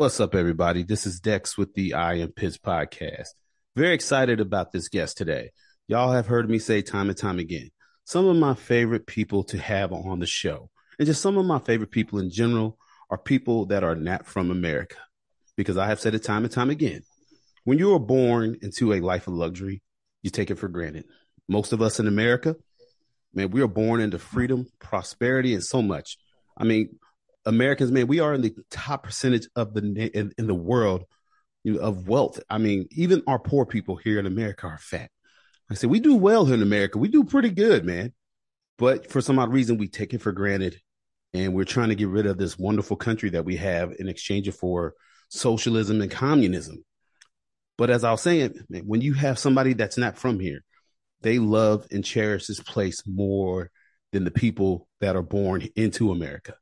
What's up, everybody? This is Dex with the I Am Pitts podcast. Very excited about this guest today. Y'all have heard me say time and time again, some of my favorite people to have on the show, and just some of my favorite people in general are people that are not from America. Because I have said it time and time again. When you are born into a life of luxury, you take it for granted. Most of us in America, man, we are born into freedom, prosperity, and so much. I mean, Americans, man, we are in the top percentage of the in, in the world you know, of wealth. I mean, even our poor people here in America are fat. I said we do well here in America. We do pretty good, man. But for some odd reason, we take it for granted, and we're trying to get rid of this wonderful country that we have in exchange for socialism and communism. But as I was saying, man, when you have somebody that's not from here, they love and cherish this place more than the people that are born into America.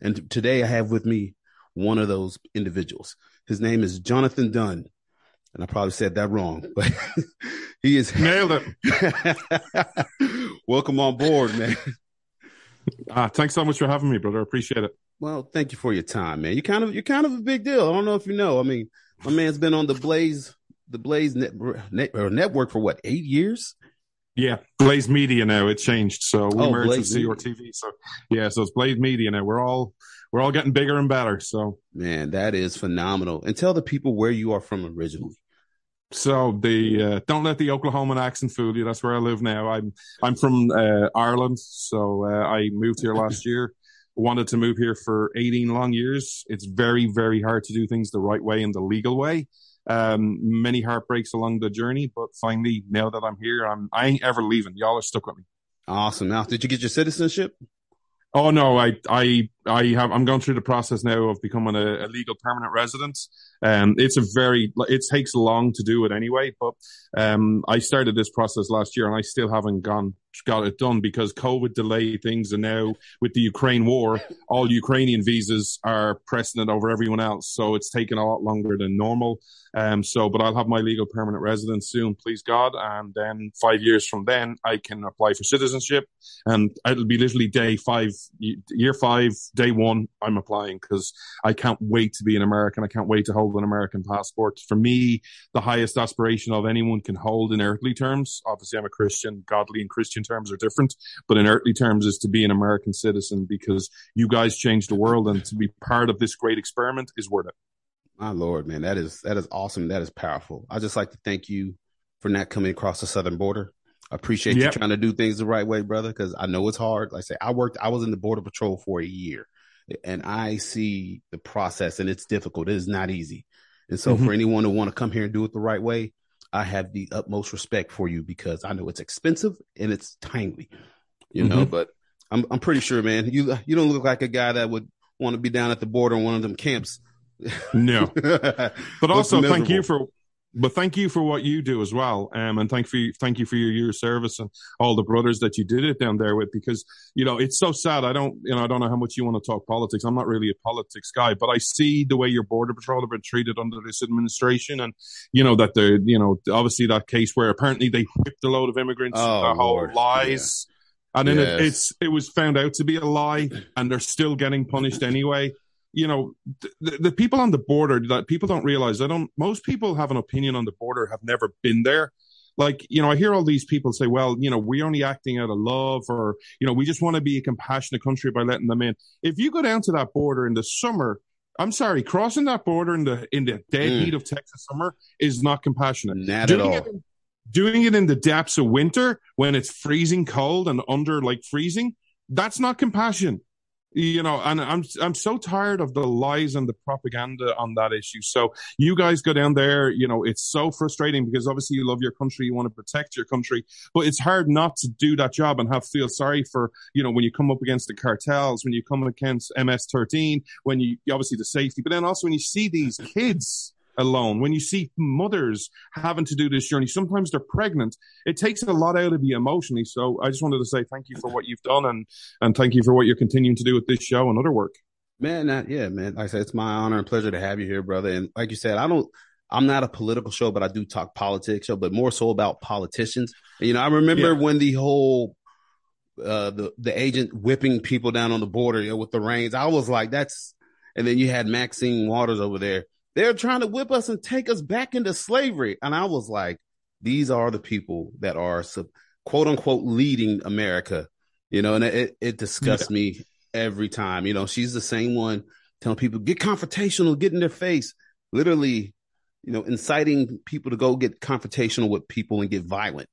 And today I have with me one of those individuals. His name is Jonathon Dunne. And I probably said that wrong, but he is Nailed it. welcome on board, man. Ah, thanks so much for having me, brother. Appreciate it. Well, thank you for your time, man. You kind of you're kind of a big deal. I don't know if you know. I mean, my man's been on the Blaze the Blaze net, net, or network for what eight years? Yeah, Blaze Media now. It changed, so we Oh, merged with Blaze Media. CRTV. So yeah, so it's Blaze Media now. We're all we're all getting bigger and better. So Man, that is phenomenal. And tell the people where you are from originally. so the uh, don't let the Oklahoman accent fool you. That's where I live now. I'm I'm from uh, Ireland, so uh, I moved here last year. Wanted to move here for 18 long years. It's very very hard to do things the right way and the legal way. Um, many heartbreaks along the journey, but finally now that I'm here, I'm I ain't ever leaving. Y'all are stuck with me. Awesome. Now, did you get your citizenship? Oh no, I I I have I'm going through the process now of becoming a, a legal permanent resident. Um, it's a very it takes long to do it anyway, but um, I started this process last year and I still haven't gone got it done because COVID delayed things, and now with the Ukraine war, all Ukrainian visas are precedent over everyone else, so it's taken a lot longer than normal. Um, so, but I'll have my legal permanent residence soon, please God, and then five years from then I can apply for citizenship, and it'll be literally day five, year five, day one. I'm applying because I can't wait to be an American. I can't wait to hold an American passport. For me, the highest aspiration of anyone can hold in earthly terms. Obviously, I'm a Christian. Godly and Christian terms are different, but in earthly terms, is to be an American citizen because you guys changed the world, and to be part of this great experiment is worth it. My Lord, man, that is that is awesome. That is powerful. I just like to thank you for not coming across the southern border. I appreciate you trying to do things the right way, brother, because I know it's hard. Like I say, I worked, I was in the border patrol for a year, and I see the process, and it's difficult. It is not easy. And so, Mhm. for anyone to want to come here and do it the right way, I have the utmost respect for you because I know it's expensive and it's timely. You know, but I'm I'm pretty sure, man. You you don't look like a guy that would want to be down at the border in one of them camps. No, but also thank you for but thank you for what you do as well um and thank for thank you for your year of service and all the brothers that you did it down there with because you know it's so sad. I don't you know i don't know how much you want to talk politics. I'm not really a politics guy but i see the way your border patrol have been treated under this administration and you know that they're you know obviously that case where apparently they whipped a load of immigrants Oh, whole lies. And then Yes. it, it's it was found out to be a lie and they're still getting punished anyway you know the, the people on the border that people don't realize i don't most people have an opinion on the border have never been there like you know i hear all these people say well you know we're only acting out of love or you know we just want to be a compassionate country by letting them in if you go down to that border in the summer i'm sorry crossing that border in the in the dead Mm. heat of texas summer is not compassionate not at all. it in, doing it in the depths of winter when it's freezing cold and under like freezing that's not compassion you know, and I'm I'm so tired of the lies and the propaganda on that issue. So you guys go down there, you know, it's so frustrating because obviously you love your country, you want to protect your country, but it's hard not to do that job and have feel sorry for, you know, when you come up against the cartels, when you come against MS13, when you obviously the safety, but then also when you see these kids alone. When you see mothers having to do this journey, sometimes they're pregnant. It takes a lot out of you emotionally. So I just wanted to say thank you for what you've done and and thank you for what you're continuing to do with this show and other work. Man, that, yeah, man. Like I said, it's my honor and pleasure to have you here, brother. And like you said, I don't, I'm not a political show, but I do talk politics show, but more so about politicians. You know, I remember Yeah. when the whole, uh, the, the agent whipping people down on the border, you know, with the reins. I was like, that's, and then you had Maxine Waters over there. They're trying to whip us and take us back into slavery. And I was like, these are the people that are quote unquote leading America, you know, and it, it disgusts me every time. You know, she's the same one telling people get confrontational, get in their face, literally, you know, inciting people to go get confrontational with people and get violent.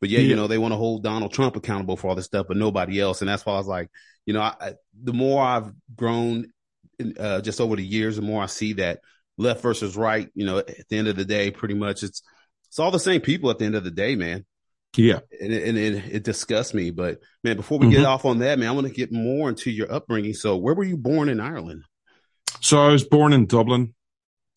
But yeah, you know, they want to hold Donald Trump accountable for all this stuff, but nobody else. And that's why I was like, you know, I, I, the more I've grown in, uh, just over the years, the more I see that left versus right, you know, at the end of the day, pretty much it's, it's all the same people at the end of the day, man Yeah. and it, and it, it disgusts me. But man, before we get Mhm. off on that, man, I want to get more into your upbringing. So, where were you born in Ireland? So I was born in Dublin.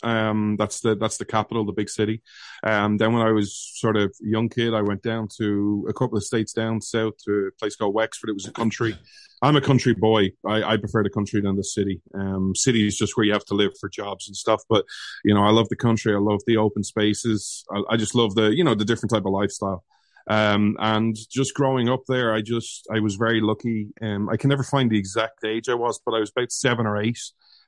Um, that's the that's the capital, the big city. Um, then when I was sort of young kid, I went down to a couple of states down south to a place called Wexford. It was a country. I'm a country boy. I, I prefer the country than the city. Um, city is just where you have to live for jobs and stuff. But you know, I love the country. I love the open spaces. I, I just love the you know the different type of lifestyle. Um, and just growing up there, I just I was very lucky. Um, I can never find the exact age I was, but I was about seven or eight.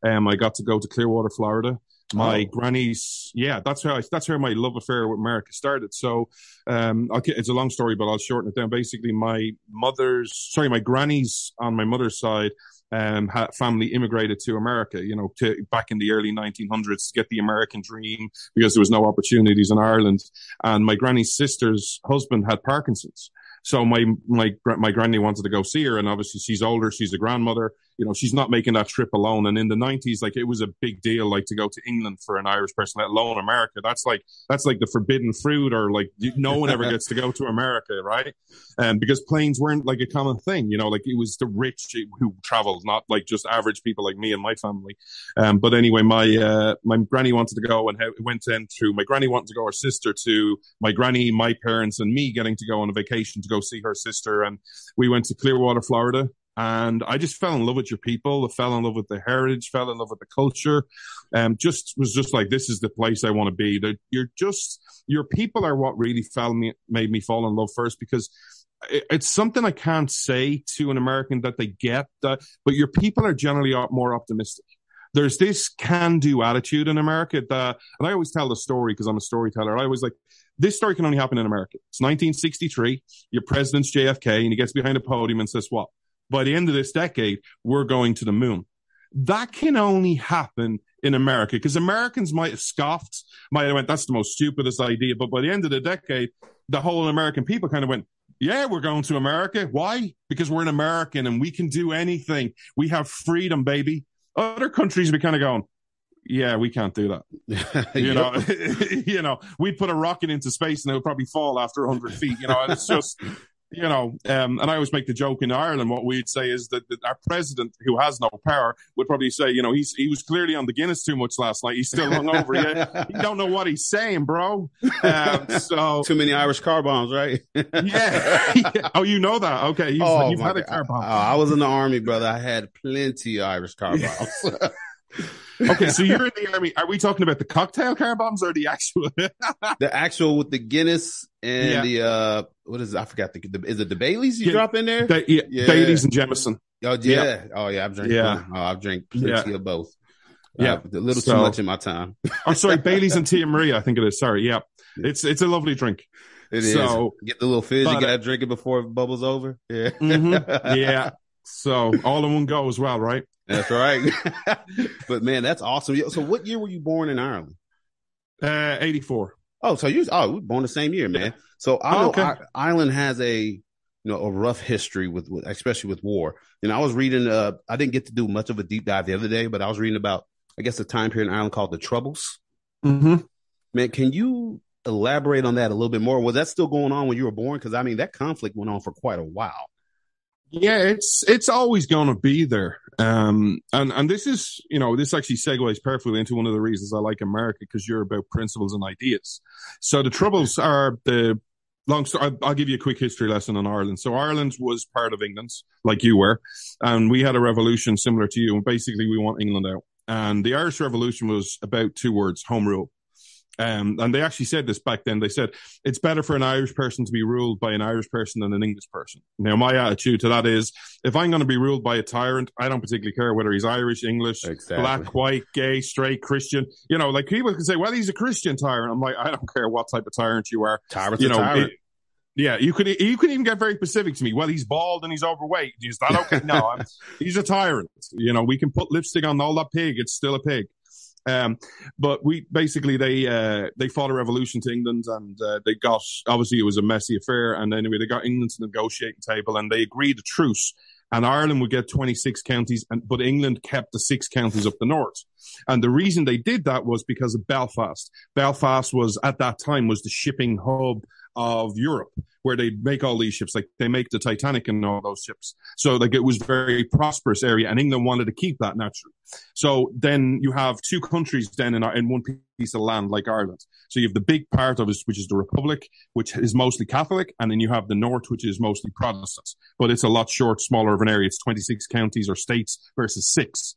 Um, I got to go to Clearwater, Florida. My Oh. granny's, yeah, that's how I, that's where my love affair with America started. So, um, okay, it's a long story, but I'll shorten it down. Basically, my mother's, sorry, my granny's on my mother's side, um, had family immigrated to America, you know, to back in the early 1900s to get the American dream because there was no opportunities in Ireland. And my granny's sister's husband had Parkinson's. So my, my, my granny wanted to go see her. And obviously she's older. She's a grandmother. You know, she's not making that trip alone. And in the nineties, like it was a big deal, like to go to England for an Irish person, let alone America. That's like, that's like the forbidden fruit or like you- no one ever gets to go to America, right? And because planes weren't like a common thing, you know, like it was the rich who traveled, not like just average people like me and my family. Um, but anyway, my, uh, my granny wanted to go and went in through my granny wanted to go, her sister to my granny, my parents and me getting to go on a vacation to go see her sister. And we went to Clearwater, Florida. And I just fell in love with your people. I fell in love with the heritage, fell in love with the culture. Um, just was just like, this is the place I want to be. That you're just, your people are what really fell me, made me fall in love first because it- it's something I can't say to an American that they get that, but your people are generally more optimistic. There's this can do attitude in America that, and I always tell the story because I'm a storyteller. I always like, this story can only happen in America. It's 1963. Your president's JFK and he gets behind a podium and says, what? By the end of this decade, we're going to the moon. That can only happen in America because Americans might have scoffed, might have went, that's the most stupidest idea. But by the end of the decade, the whole American people kind of went, yeah, we're going to America. Why? Because we're an American and we can do anything. We have freedom, baby. Other countries be kind of going, yeah, we can't do that. You know, you know, we'd put a rocket into space and it would probably fall after 100 feet. You know, it's just, you know, um, and I always make the joke in Ireland. What we'd say is that, that our president, who has no power, would probably say, you know, he's he was clearly on the Guinness too much last night. He's still hungover. yeah, you don't know what he's saying, bro. Um, so Too many Irish car bombs, right? yeah. Oh, you know that? Okay, you've, Oh, you've had a God. car bomb. Oh, I was in the army, brother. I had plenty of Irish car bombs. Okay, so you're in the army. Are we talking about the cocktail car bombs or the actual? the actual with the Guinness and Yeah. the uh, what is it? I forgot the, the is it the Baileys you Yeah. drop in there? Yeah, Yeah. Baileys and Jameson. Oh yeah. Oh yeah. I've drank. Yeah. Oh, I've drank plenty of both. Yeah. Uh, a little So- too much in my time. I'm oh, sorry, Baileys and Tia Maria. I think it is. Sorry, yeah, it's it's a lovely drink. It is. So- get the little fizz. But, You uh, gotta drink it before it bubbles over. Yeah. Mhm. Yeah. So all in one go as well, right? That's right. but man, that's awesome. So what year were you born in Ireland? Uh, eighty four. Oh, so you oh, we were born the same year, man. So I Oh, know okay. I- Ireland has a you know a rough history with, with especially with war. And I was reading. Uh, I didn't get to do much of a deep dive the other day, but I was reading about I guess a time period in Ireland called the Troubles. Mm-hmm. Man, can you elaborate on that a little bit more? Was that still going on when you were born? Because I mean, that conflict went on for quite a while. Yeah, it's it's always going to be there. Um, and and this is you know this actually segues perfectly into one of the reasons I like America because you're about principles and ideas. So the troubles are the long story. I'll, give you a quick history lesson on Ireland. So Ireland was part of England, like you were, and we had a revolution similar to you. And basically, we want England out. And the Irish Revolution was about two words: home rule. Um, and they actually said this back then. They said it's better for an Irish person to be ruled by an Irish person than an English person. Now, my attitude to that is if I'm going to be ruled by a tyrant, I don't particularly care whether he's Irish, English, Exactly. black, white, gay, straight, Christian. You know, like people can say, well, he's a Christian tyrant. I'm like, I don't care what type of tyrant you are. Tyrant's You a know, tyrant. it- yeah, you could you could even get very specific to me. Well, he's bald and he's overweight. Is that okay? No, I'm, he's a tyrant. You know, we can put lipstick on all that pig. It's still a pig. Um, but we basically they uh, they fought a revolution to England and uh, they got obviously it was a messy affair and anyway they got England to the negotiating table and they agreed a truce and Ireland would get 26 counties and but England kept the six counties up the north. And the reason they did that was because of Belfast. Belfast was at that time was the shipping hub of Europe where they make all these ships like they make the Titanic and all those ships so like it was very prosperous area and England wanted to keep that naturally so then you have two countries then in, in one piece of land like Ireland. So you have the big part of it, which is the Republic, which is mostly Catholic, and then you have the North, which is mostly Protestant. But it's a lot short, smaller of an area. It's 26 counties or states versus six.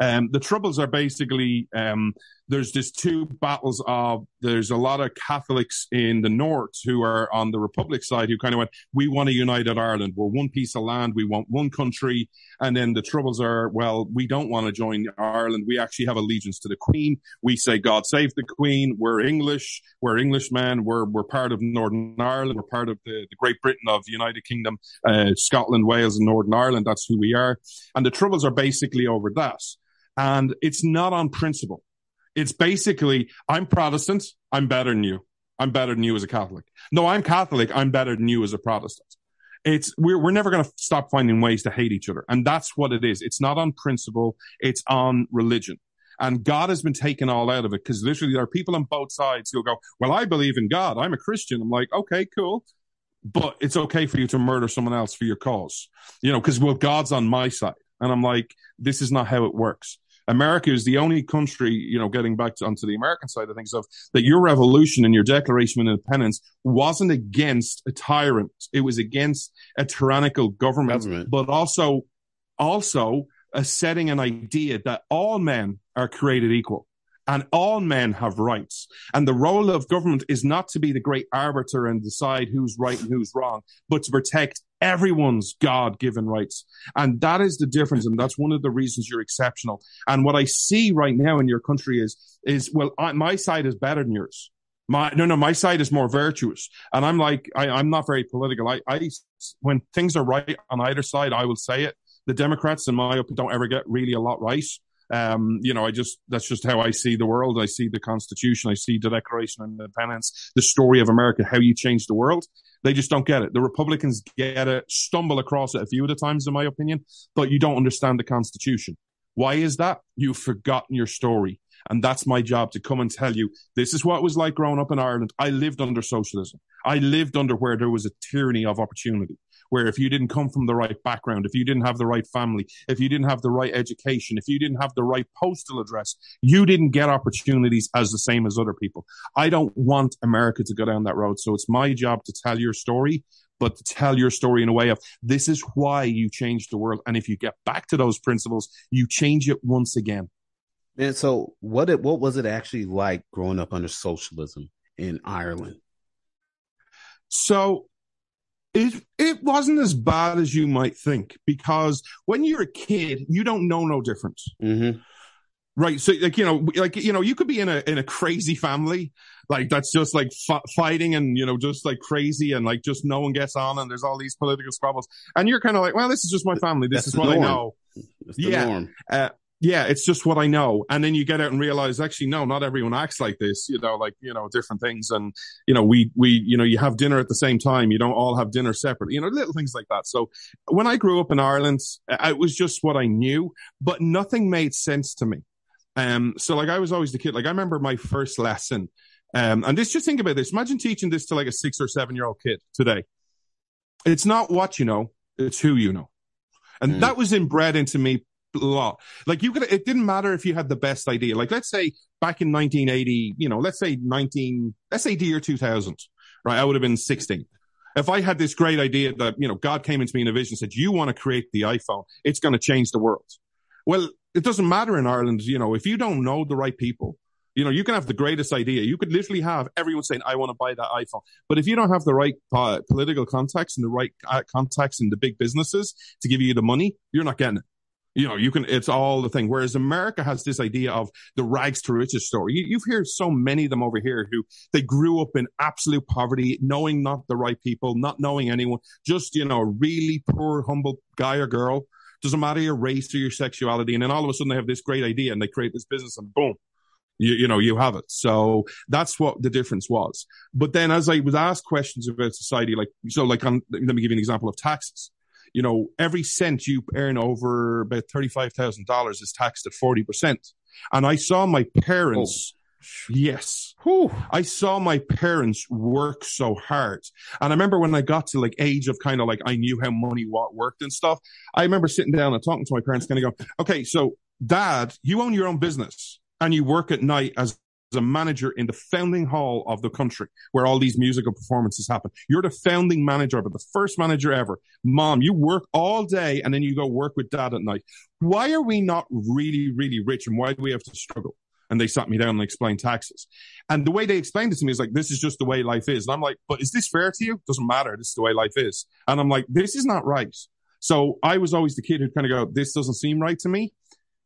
Um, the troubles are basically um, there's just two battles of there's a lot of Catholics in the north who are on the Republic side who kind of went, we want a united Ireland. We're one piece of land. We want one country. And then the troubles are, well, we don't want to join Ireland. We actually have allegiance to the Queen. We say God save the Queen. We're English. We're Englishmen. We're we're part of Northern Ireland. We're part of the, the Great Britain of the United Kingdom, uh, Scotland, Wales, and Northern Ireland. That's who we are. And the troubles are basically over that. And it's not on principle. It's basically, I'm Protestant. I'm better than you. I'm better than you as a Catholic. No, I'm Catholic. I'm better than you as a Protestant. It's we're we're never going to stop finding ways to hate each other, and that's what it is. It's not on principle; it's on religion. And God has been taken all out of it because literally there are people on both sides who'll go, "Well, I believe in God. I'm a Christian." I'm like, "Okay, cool." But it's okay for you to murder someone else for your cause, you know, because well, God's on my side, and I'm like, this is not how it works. America is the only country, you know, getting back to, onto the American side of things, of that your revolution and your Declaration of Independence wasn't against a tyrant; it was against a tyrannical government, Government. but also, also uh, setting an idea that all men are created equal and all men have rights. And the role of government is not to be the great arbiter and decide who's right and who's wrong, but to protect everyone's God given rights. And that is the difference. And that's one of the reasons you're exceptional. And what I see right now in your country is, is, well, I, my side is better than yours. My, no, no, my side is more virtuous. And I'm like, I, I'm not very political. I, I, when things are right on either side, I will say it. The Democrats, in my opinion, don't ever get really a lot right. Um, you know, I just, that's just how I see the world. I see the Constitution. I see the Declaration of Independence, the story of America, how you change the world. They just don't get it. The Republicans get it, stumble across it a few of the times, in my opinion, but you don't understand the Constitution. Why is that? You've forgotten your story. And that's my job to come and tell you this is what it was like growing up in Ireland. I lived under socialism. I lived under where there was a tyranny of opportunity, where if you didn't come from the right background, if you didn't have the right family, if you didn't have the right education, if you didn't have the right postal address, you didn't get opportunities as the same as other people. I don't want America to go down that road. So it's my job to tell your story, but to tell your story in a way of this is why you changed the world. And if you get back to those principles, you change it once again. And so, what it what was it actually like growing up under socialism in Ireland? So it it wasn't as bad as you might think because when you're a kid, you don't know no difference. Mm-hmm. Right. So like, you know, like, you know, you could be in a, in a crazy family, like that's just like f- fighting and, you know, just like crazy and like just no one gets on and there's all these political squabbles. And you're kind of like, well, this is just my family. This That's is what I know. Yeah. norm. Uh, yeah, it's just what I know. And then you get out and realize, actually, no, not everyone acts like this, you know, like, you know, different things. And, you know, we, we, you know, you have dinner at the same time. You don't all have dinner separately, you know, little things like that. So when I grew up in Ireland, it was just what I knew, but nothing made sense to me. Um, so like I was always the kid, like I remember my first lesson. Um, and this, just think about this. Imagine teaching this to like a six or seven year old kid today. It's not what you know, it's who you know. And Mm. that was inbred into me lot. Like you could, it didn't matter if you had the best idea. Like let's say back in 1980, you know, let's say 19, let's say the year 2000, right? I would have been 16. If I had this great idea that, you know, God came into me in a vision said, you want to create the iPhone, it's going to change the world. Well, it doesn't matter in Ireland, you know, if you don't know the right people, you know, you can have the greatest idea. You could literally have everyone saying, I want to buy that iPhone. But if you don't have the right uh, political contacts and the right uh, contacts in the big businesses to give you the money, you're not getting it. You know, you can, it's all the thing. Whereas America has this idea of the rags to riches story. You, you've heard so many of them over here who they grew up in absolute poverty, knowing not the right people, not knowing anyone, just, you know, a really poor, humble guy or girl. Doesn't matter your race or your sexuality. And then all of a sudden they have this great idea and they create this business and boom, you, you know, you have it. So that's what the difference was. But then as I was asked questions about society, like, so like, on, let me give you an example of taxes. You know, every cent you earn over about $35,000 is taxed at 40%. And I saw my parents, oh, yes, Whew. I saw my parents work so hard. And I remember when I got to like age of kind of like I knew how money what worked and stuff. I remember sitting down and talking to my parents, kind of go, okay, so dad, you own your own business and you work at night as a manager in the founding hall of the country where all these musical performances happen. You're the founding manager it, the first manager ever. Mom, you work all day and then you go work with dad at night. Why are we not really, really rich and why do we have to struggle? And they sat me down and explained taxes. And the way they explained it to me is like, this is just the way life is. And I'm like, but is this fair to you? Doesn't matter. This is the way life is. And I'm like, this is not right. So I was always the kid who'd kind of go, this doesn't seem right to me.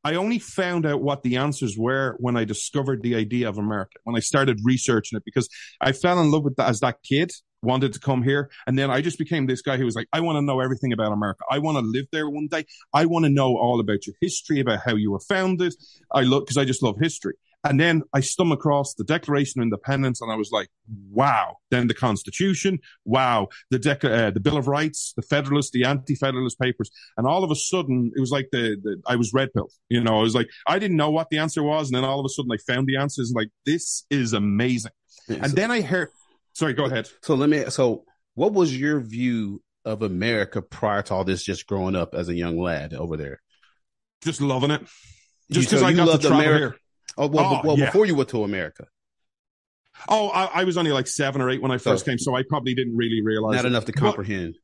I only found out what the answers were when I discovered the idea of America, when I started researching it, because I fell in love with that as that kid, wanted to come here. And then I just became this guy who was like, I want to know everything about America. I want to live there one day. I want to know all about your history, about how you were founded. I look, because I just love history. And then I stumbled across the Declaration of Independence and I was like, wow. Then the Constitution. Wow. The Dec- uh, the Bill of Rights, the Federalist, the Anti-Federalist Papers. And all of a sudden it was like the, the, I was red pilled. You know, I was like, I didn't know what the answer was. And then all of a sudden I found the answers and like, this is amazing. And then I heard, sorry, go ahead. So let me. So, what was your view of America prior to all this? Just growing up as a young lad over there. Just loving it. Just so because I you got to travel America- here. Oh well, Oh, well yeah. before you went to America, Oh, I, I was only like seven or eight when I first So- came, so I probably didn't really realize. not it. enough to But- comprehend.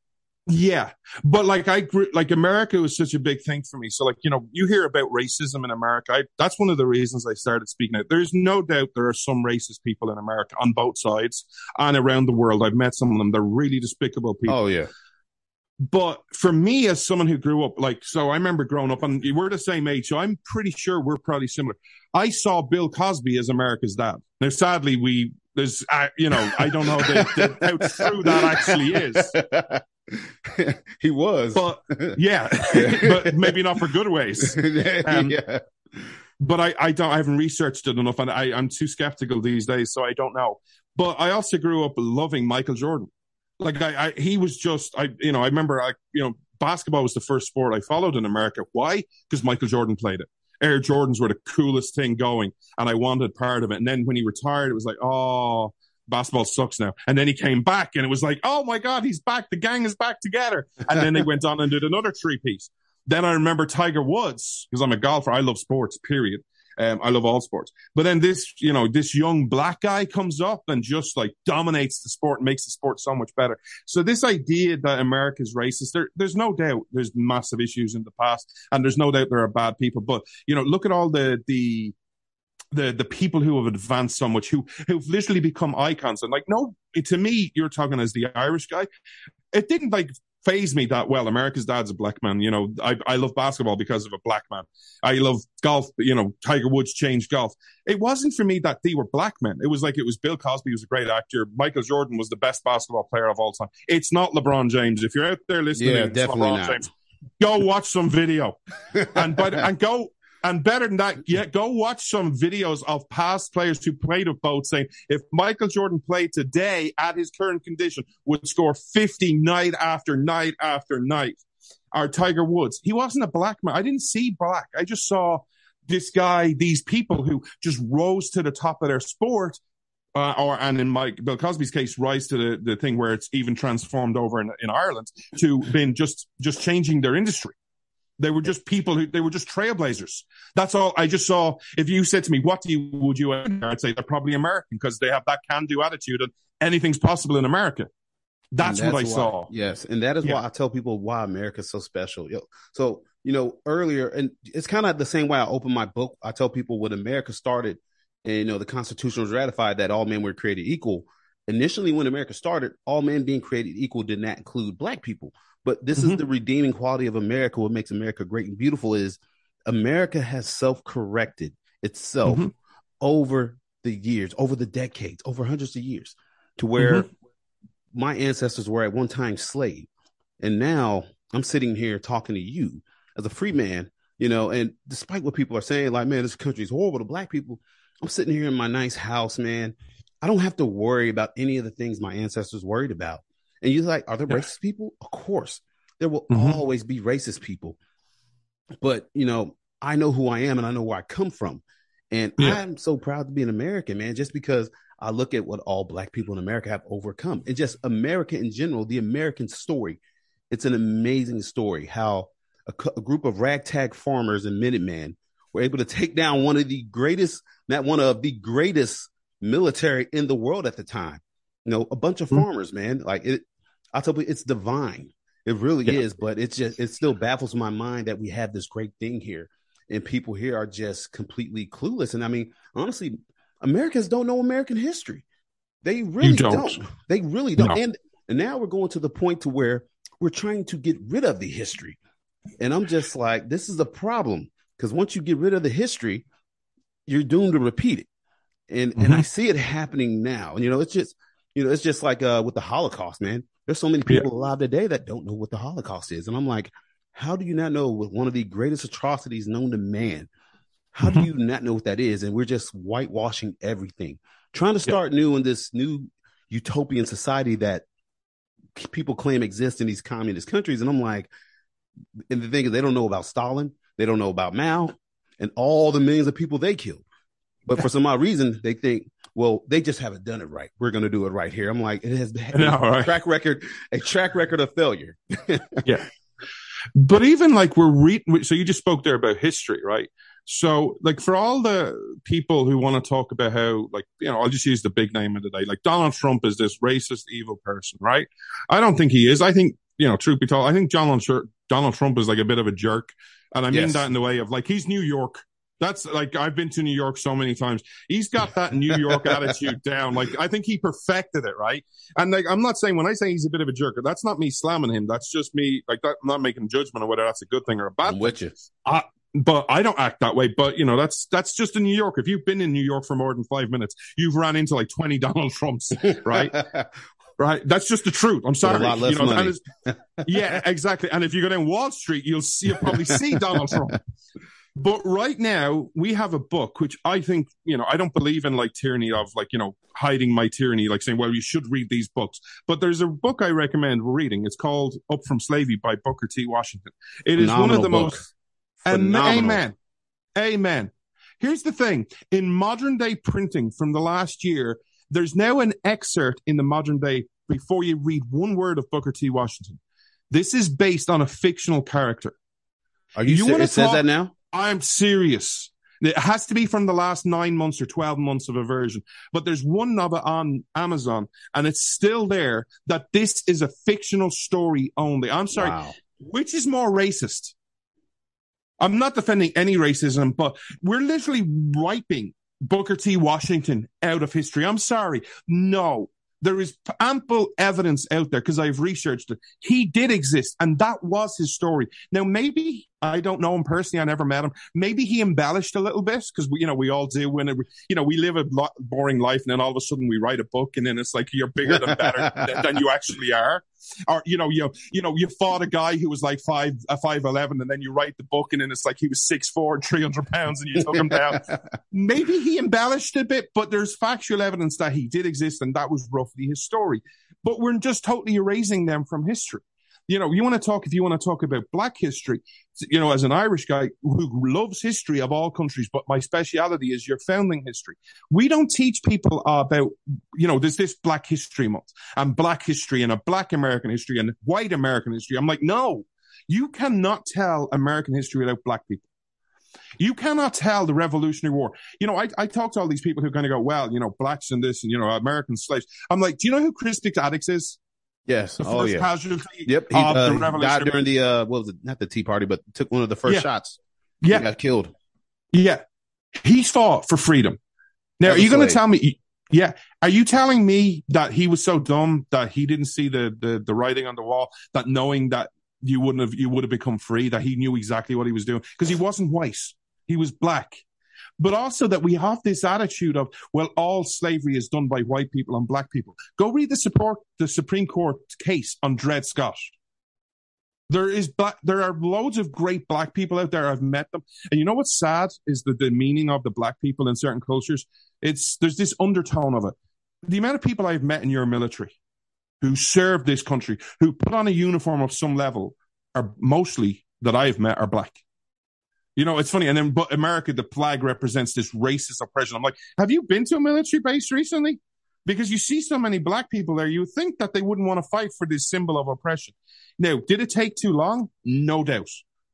Yeah, but like I grew, like America was such a big thing for me. So like you know, you hear about racism in America. I, that's one of the reasons I started speaking out. There's no doubt there are some racist people in America on both sides and around the world. I've met some of them. They're really despicable oh, people. Oh yeah, But for me, as someone who grew up, like, so I remember growing up, and we're the same age, so I'm pretty sure we're probably similar. I saw Bill Cosby as America's dad. Now, sadly, we, there's, uh, you know, I don't know the, the, how true that actually is. he was. But yeah, but maybe not for good ways. um, yeah. But I, I don't, I haven't researched it enough, and I, I'm too skeptical these days, so I don't know. But I also grew up loving Michael Jordan. Like I, I he was just, I, you know, I remember, I, you know, basketball was the first sport I followed in America. Why? Because Michael Jordan played it. Air Jordans were the coolest thing going, and I wanted part of it. And then when he retired, it was like, oh, basketball sucks now. And then he came back, and it was like, oh my god, he's back. The gang is back together. And then they went on and did another three piece. Then I remember Tiger Woods because I'm a golfer. I love sports. Period. Um, I love all sports. But then this, you know, this young black guy comes up and just like dominates the sport and makes the sport so much better. So this idea that America's racist, there, there's no doubt there's massive issues in the past and there's no doubt there are bad people. But, you know, look at all the, the, the, the people who have advanced so much, who, who've literally become icons. And like, no, to me, you're talking as the Irish guy. It didn't like phase me that well. America's dad's a black man. You know, I, I love basketball because of a black man. I love golf. You know, Tiger Woods changed golf. It wasn't for me that they were black men. It was like it was Bill Cosby was a great actor. Michael Jordan was the best basketball player of all time. It's not LeBron James. If you're out there listening, Yeah, definitely LeBron not. James. Go watch some video and but and go And better than that, yeah, go watch some videos of past players who played with both saying if Michael Jordan played today at his current condition, would score 50 night after night after night. Or Tiger Woods. He wasn't a black man. I didn't see black. I just saw this guy, these people who just rose to the top of their sport. Uh, or and in Mike Bill Cosby's case, rise to the, the thing where it's even transformed over in, in Ireland to been just just changing their industry. They were just people who they were just trailblazers. That's all. I just saw. If you said to me, "What do you would you?" I'd say they're probably American because they have that can-do attitude and anything's possible in America. That's, And what I why- saw. Yes, and that is Yeah. why I tell people why America's so special. So you know earlier, and it's kind of the same way I open my book. I tell people when America started, and you know the Constitution was ratified that all men were created equal. Initially, when America started, all men being created equal did not include black people. But this is Mhm. the redeeming quality of America. What makes America great and beautiful is America has self-corrected itself Mhm. over the years, over the decades, over hundreds of years, to where Mhm. my ancestors were at one time slave, and now I'm sitting here talking to you as a free man, you know. And despite what people are saying, like, man, this country is horrible to black people, I'm sitting here in my nice house, man. I don't have to worry about any of the things my ancestors worried about. And you're like, are there racist people? Of course, there will Mhm. always be racist people. But you know, I know who I am and I know where I come from. And Yeah. I'm so proud to be an American, man, just because I look at what all black people in America have overcome. And just America in general, the American story. It's an amazing story how a, a group of ragtag farmers and Minutemen were able to take down one of the greatest, not one of the greatest military in the world at the time. You know, a bunch of Mhm. farmers, man. Like it, I tell people it's divine. It really Yeah. is, but it's just it still baffles my mind that we have this great thing here, and people here are just completely clueless. And I mean, honestly, Americans don't know American history. They really don't. don't. They really don't. No. And and now we're going to the point to where we're trying to get rid of the history. And I'm just like, this is a problem because once you get rid of the history, you're doomed to repeat it. And and I see it happening now. And you know, it's just you know, it's just like uh with the Holocaust, man. There's so many Yeah. people alive today that don't know what the Holocaust is. And I'm like, how do you not know what one of the greatest atrocities known to man? How do Mhm. you not know what that is? And we're just whitewashing everything, trying to start new in this new utopian society that people claim exists in these communist countries. And I'm like, and the thing is, they don't know about Stalin, they don't know about Mao, and all the millions of people they killed. But for some odd reason, they think, well, they just haven't done it right. We're going to do it right here. I'm like, it has a right? track record, a track record of failure. Yeah. But even like we're reading, so you just spoke there about history, right? So, like, for all the people who want to talk about how, like, you know, I'll just use the big name of the day, like Donald Trump is this racist, evil person, right? I don't think he is. I think, you know, truth be told, I think Donald, Donald Trump is like a bit of a jerk. And I mean Yes. that in the way of like, he's New York. That's like, I've been to New York so many times. He's got that New York attitude down. Like, I think he perfected it, right? And like, I'm not saying when I say he's a bit of a jerk, that's not me slamming him. That's just me, like, that, I'm not making judgment on whether that's a good thing or a bad thing with you. but I don't act that way. But you know, that's that's just in New York. If you've been in New York for more than five minutes, you've ran into like twenty Donald Trumps, right? right? That's just the truth. I'm sorry. lot less you know, money. yeah, exactly. And if you go down Wall Street, you'll see you'll probably see Donald Trump. But right now, we have a book which I think, you know, I don't believe in like tyranny of like, you know, hiding my tyranny, like saying, well, you should read these books. But there's a book I recommend reading. It's called Up from Slavery by Booker T. Washington. It is one of the book. most Phenomenal. Amen. Amen. Here's the thing. In modern day printing from the last year, there's now an excerpt in the modern day before you read one word of Booker T. Washington. This is based on a fictional character. Are you, You ser- it says that now? I'm serious. It has to be from the last nine months or 12 months of a version. But there's one it on Amazon and it's still there that this is a fictional story only. I'm sorry. Wow. Which is more racist? I'm not defending any racism, but we're literally wiping Booker T. Washington out of history. I'm sorry. No, there is ample evidence out there because I've researched it. He did exist and that was his story. Now, maybe I don't know him personally. I never met him. Maybe he embellished a little bit because we, you know, we all do when it, you know, we live a lot boring life and then all of a sudden we write a book and then it's like you're bigger than better than, than you actually are. Or, you know, you, you know, you fought a guy who was like five, a five eleven and then you write the book and then it's like he was six four and 300 pounds and you took him down. Maybe he embellished a bit, but there's factual evidence that he did exist and that was roughly his story. But we're just totally erasing them from history you know, you want to talk, if you want to talk about black history, you know, as an Irish guy who loves history of all countries, but my speciality is your founding history. We don't teach people about, you know, there's this black history month and black history and a black American history and white American history. I'm like, no, you cannot tell American history without black people. You cannot tell the Revolutionary War. You know, I, I talk to all these people who kind of go, well, you know, blacks and this and, you know, American slaves. I'm like, do you know who Crispus Attucks is? Yes. The oh yeah. casualty Yep. He, uh, died during the uh, what was it? Not the Tea Party, but took one of the first Yeah. shots. Yeah. He got killed. Yeah. He fought for freedom. Now, are you going to tell me? Yeah. Are you telling me that he was so dumb that he didn't see the, the, the writing on the wall, that knowing that you wouldn't have, you would have become free, that he knew exactly what he was doing? Because he wasn't white. He was black. But also that we have this attitude of, well, all slavery is done by white people and black people. Go read the support, the Supreme Court case on Dred Scott. There is black, there are loads of great black people out there. I've met them. And you know what's sad is the, the meaning of the black people in certain cultures. It's, there's this undertone of it. The amount of people I've met in your military who served this country, who put on a uniform of some level are mostly that I've met are black. You know, it's funny. And then, but America, the flag represents this racist oppression. I'm like, have you been to a military base recently? Because you see so many black people there, you think that they wouldn't want to fight for this symbol of oppression. Now, did it take too long? No doubt.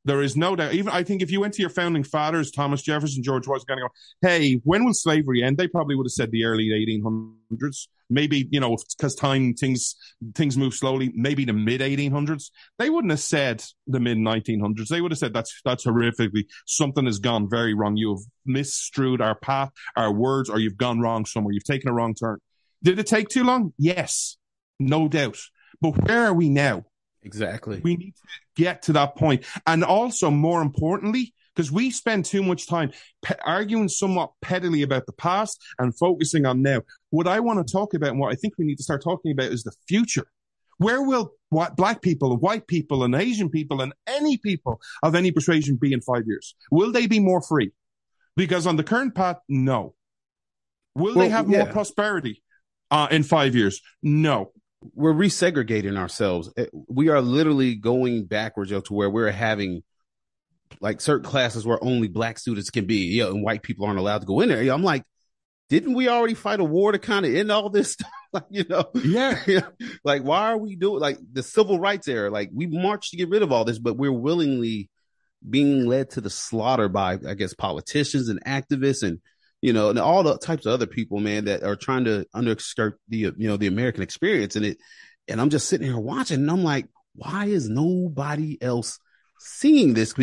There is no doubt. Even I think if you went to your founding fathers, Thomas Jefferson, George Washington, go, hey, when will slavery end? They probably would have said the early 1800s. Maybe, you know, because time, things, things move slowly, maybe the mid 1800s. They wouldn't have said the mid 1900s. They would have said that's, that's horrifically, something has gone very wrong. You have misstrewed our path, our words, or you've gone wrong somewhere. You've taken a wrong turn. Did it take too long? Yes, no doubt. But where are we now? Exactly. We need to get to that point. And also, more importantly, because we spend too much time pe- arguing somewhat pettily about the past and focusing on now. What I want to talk about and what I think we need to start talking about is the future. Where will what black people, white people, and Asian people, and any people of any persuasion be in five years? Will they be more free? Because on the current path, no. Will Well, they have more prosperity uh, in five years? No. We're resegregating ourselves. Eh, We are literally going backwards yo, to where we're having like certain classes where only black students can be, yeah, and white people aren't allowed to go in there. Yo, I'm like, didn't we already fight a war to kind of end all this stuff? like, you know, Yeah. like why are we doing like the civil rights era? Like we marched to get rid of all this, but we're willingly being led to the slaughter by, I guess, politicians and activists and you know, and all the types of other people, man, that are trying to underskirt the you know the American experience and it. And I'm just sitting here watching, and I'm like, why is nobody else seeing this?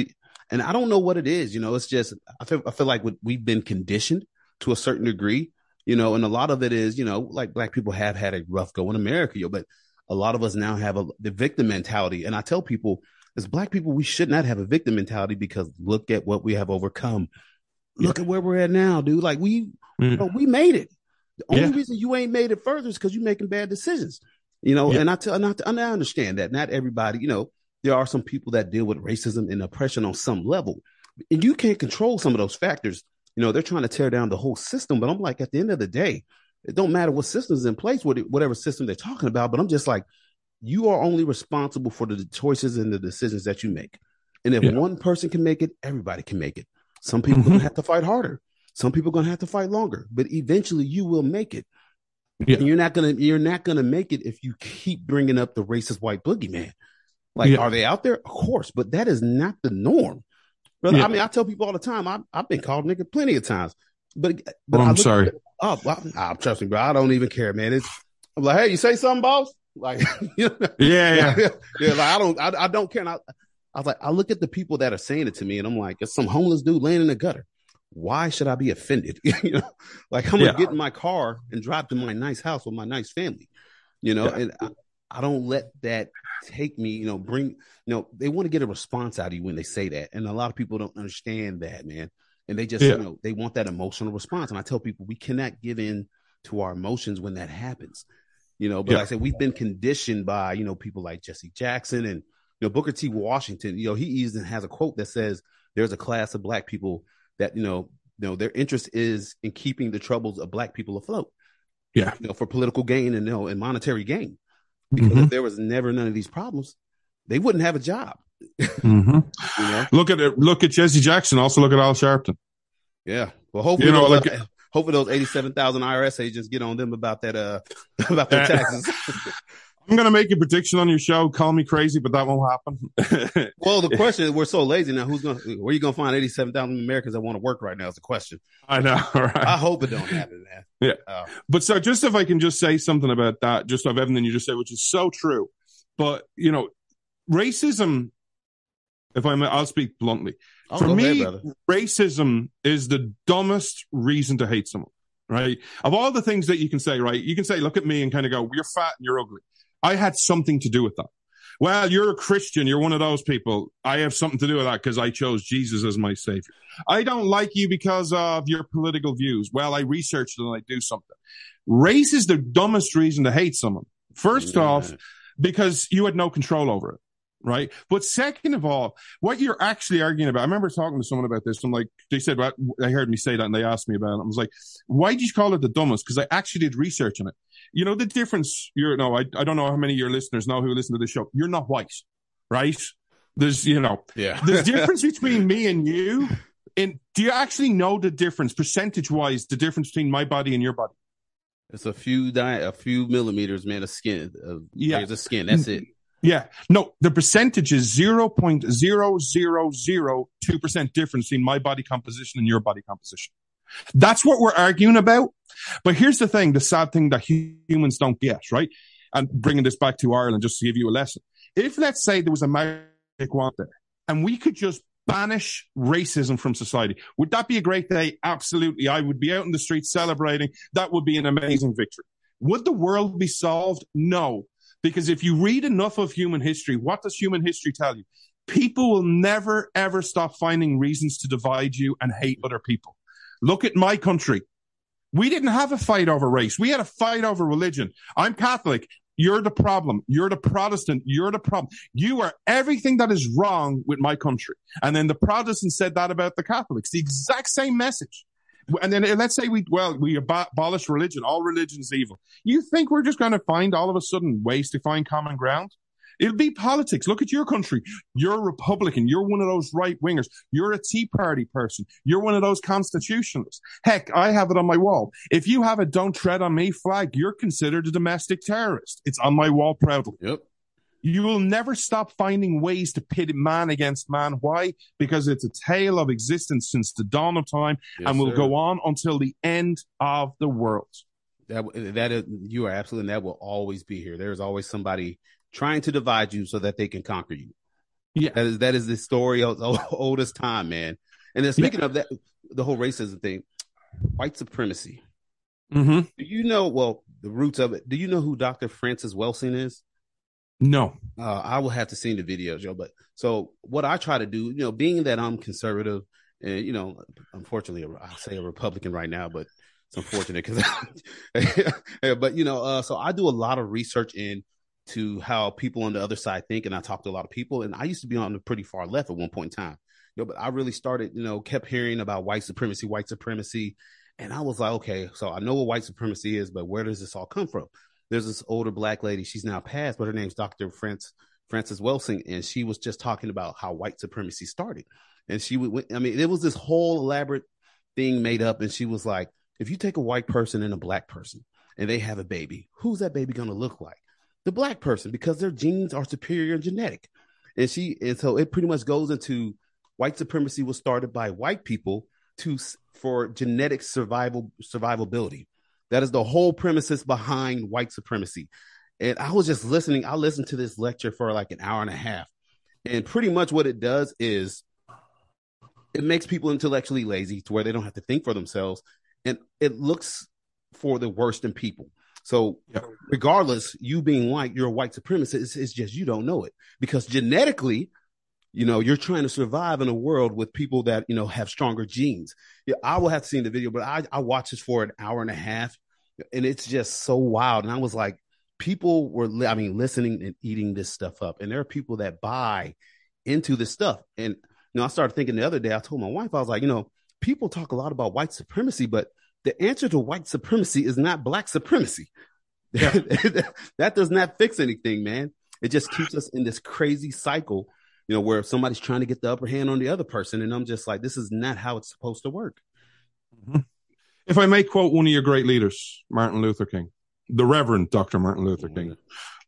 And I don't know what it is. You know, it's just I feel I feel like we- we've been conditioned to a certain degree. You know, and a lot of it is, you know, like black people have had a rough go in America, yo, but a lot of us now have a the victim mentality. And I tell people, as black people, we should not have a victim mentality because look at what we have overcome. Look at where we're at now, dude. Like we, Mm. bro, we made it. The only Yeah. reason you ain't made it further is because you're making bad decisions. You know, Yeah. and I tell, I, and I understand that not everybody, you know, there are some people that deal with racism and oppression on some level, and you can't control some of those factors. You know, they're trying to tear down the whole system, but I'm like, at the end of the day, it don't matter what system's in place, what whatever system they're talking about. But I'm just like, you are only responsible for the choices and the decisions that you make. And if Yeah. one person can make it, everybody can make it. Some people are gonna Mhm. have to fight harder. Some people are gonna have to fight longer, but eventually you will make it. Yeah. And you're not gonna you're not gonna make it if you keep bringing up the racist white boogeyman. Like, Yeah. are they out there? Of course, but that is not the norm. Brother, Yeah. I mean, I tell people all the time. I, I've been called nigga plenty of times, but but Oh, I I'm sorry. Oh, well, ah, trust me, bro. I don't even care, man. It's I'm like, hey, you say something, boss? Like, you know, Yeah, yeah. yeah, like I don't, I, I don't care. I, I was like, I look at the people that are saying it to me, and I'm like, it's some homeless dude laying in the gutter. Why should I be offended? you know, like I'm gonna get in my car and drive to my nice house with my nice family. You know, Yeah. and I, I don't let that take me, you know, bring, you know, they want to get a response out of you when they say that. And a lot of people don't understand that, man. And they just, Yeah. you know, they want that emotional response. And I tell people we cannot give in to our emotions when that happens. You know, but Yeah. like I said, we've been conditioned by, you know, people like Jesse Jackson and, you know, Booker T. Washington. You know, he even has a quote that says there's a class of black people that, you know, you know, their interest is in keeping the troubles of black people afloat. Yeah. You know, for political gain and, you know, and monetary gain. Because Mhm. if there was never none of these problems, they wouldn't have a job. Mhm. You know? Look at it. Look at Jesse Jackson. Also look at Al Sharpton. Yeah. Well, hopefully, You know, those, like- uh, hopefully those eighty-seven thousand IRS agents get on them about that uh about their taxes. I'm going to make a prediction on your show. Call me crazy, but that won't happen. well, the question is, we're so lazy now. Who's gonna where are you gonna find eighty-seven thousand Americans that want to work right now? Is the question. I know. Right? I hope it don't happen, man. Yeah. Uh, But so just if I can just say something about that, just of everything you just said, which is so true. But you know, racism, if I may, I'll speak bluntly. oh, For me, ahead, racism is the dumbest reason to hate someone, right? Of all the things that you can say, right? You can say, look at me and kind of go, you're fat and you're ugly. I had something to do with that. Well, you're a Christian. You're one of those people. I have something to do with that because I chose Jesus as my savior. I don't like you because of your political views. Well, I researched and I do something. Race is the dumbest reason to hate someone. First Yeah. off, because you had no control over it. Right. But second of all, what you're actually arguing about, I remember talking to someone about this. I'm like, they said, well, they heard me say that and they asked me about it. I was like, why did you call it the dumbest? Because I actually did research on it. You know, the difference, you're, no, I, I don't know how many of your listeners know who listen to this show. You're not white, right? There's, you know, Yeah. there's difference between me and you. And do you actually know the difference, percentage wise, the difference between my body and your body? it's a few di- a few millimeters, man, of skin. Of Yeah. of skin. That's mm. it. Yeah. No, the percentage is 0.0002% difference in my body composition and your body composition. That's what we're arguing about. But here's the thing, the sad thing that humans don't get, right? And bringing this back to Ireland just to give you a lesson. If let's say there was a magic wand there and we could just banish racism from society, would that be a great day? Absolutely. I would be out in the streets celebrating. That would be an amazing victory. Would the world be solved? No. Because if you read enough of human history, what does human history tell you? People will never, ever stop finding reasons to divide you and hate other people. Look at my country. We didn't have a fight over race. We had a fight over religion. I'm Catholic. You're the problem. You're the Protestant. You're the problem. You are everything that is wrong with my country. And then the Protestants said that about the Catholics. The exact same message. And then let's say we, well, we abo- abolish religion. All religion's evil. You think we're just going to find all of a sudden ways to find common ground? It'll be politics. Look at your country. You're a Republican. You're one of those right wingers. You're a Tea Party person. You're one of those constitutionalists. Heck, I have it on my wall. If you have a don't tread on me flag, you're considered a domestic terrorist. It's on my wall proudly. Yep. You will never stop finding ways to pit man against man. Why? Because it's a tale of existence since the dawn of time Yes, and will sir. go on until the end of the world. That that is you are absolutely and that will always be here. There is always somebody trying to divide you so that they can conquer you. Yeah. That is that is the story of the oldest time, man. And then speaking of that, the whole racism thing, white supremacy. Mm-hmm. Do you know? Well, the roots of it. Do you know who Dr. Frances Welsing is? No. Uh, I will have to see the video, Joe. But so what I try to do, you know, being that I'm conservative, and you know, unfortunately, I say a Republican right now, but it's unfortunate because, but you know, uh, so I do a lot of research into how people on the other side think, and I talk to a lot of people. And I used to be on the pretty far left at one point in time, you know, but I really started, you know, kept hearing about white supremacy, white supremacy, and I was like, okay, so I know what white supremacy is, but where does this all come from? There's this older black lady, she's now passed, but her name's Dr. France, Frances Welsing, and she was just talking about how white supremacy started. And she would, I mean, it was this whole elaborate thing made up, and she was like, if you take a white person and a black person and they have a baby, who's that baby going to look like? The black person, because their genes are superior and genetic. And she, and so it pretty much goes into white supremacy was started by white people to for genetic survival survivability. That is the whole premises behind white supremacy. And I was just listening. I listened to this lecture for like an hour and a half. And pretty much what it does is it makes people intellectually lazy to where they don't have to think for themselves. And it looks for the worst in people. So Yeah. regardless, you being white, you're a white supremacist. It's, it's just you don't know it because genetically, you know, you're trying to survive in a world with people that you know have stronger genes. Yeah, I will have to see the video, but I I watched this for an hour and a half, and it's just so wild. And I was like, people were, I mean, listening and eating this stuff up, and there are people that buy into this stuff. And you know, I started thinking the other day. I told my wife, I was like, you know, people talk a lot about white supremacy, but the answer to white supremacy is not black supremacy. that does not fix anything, man. It just keeps us in this crazy cycle, you know, where somebody's trying to get the upper hand on the other person. And I'm just like, this is not how it's supposed to work. Mm-hmm. If I may quote one of your great leaders, Martin Luther King, the Reverend Dr. Martin Luther King, mm-hmm.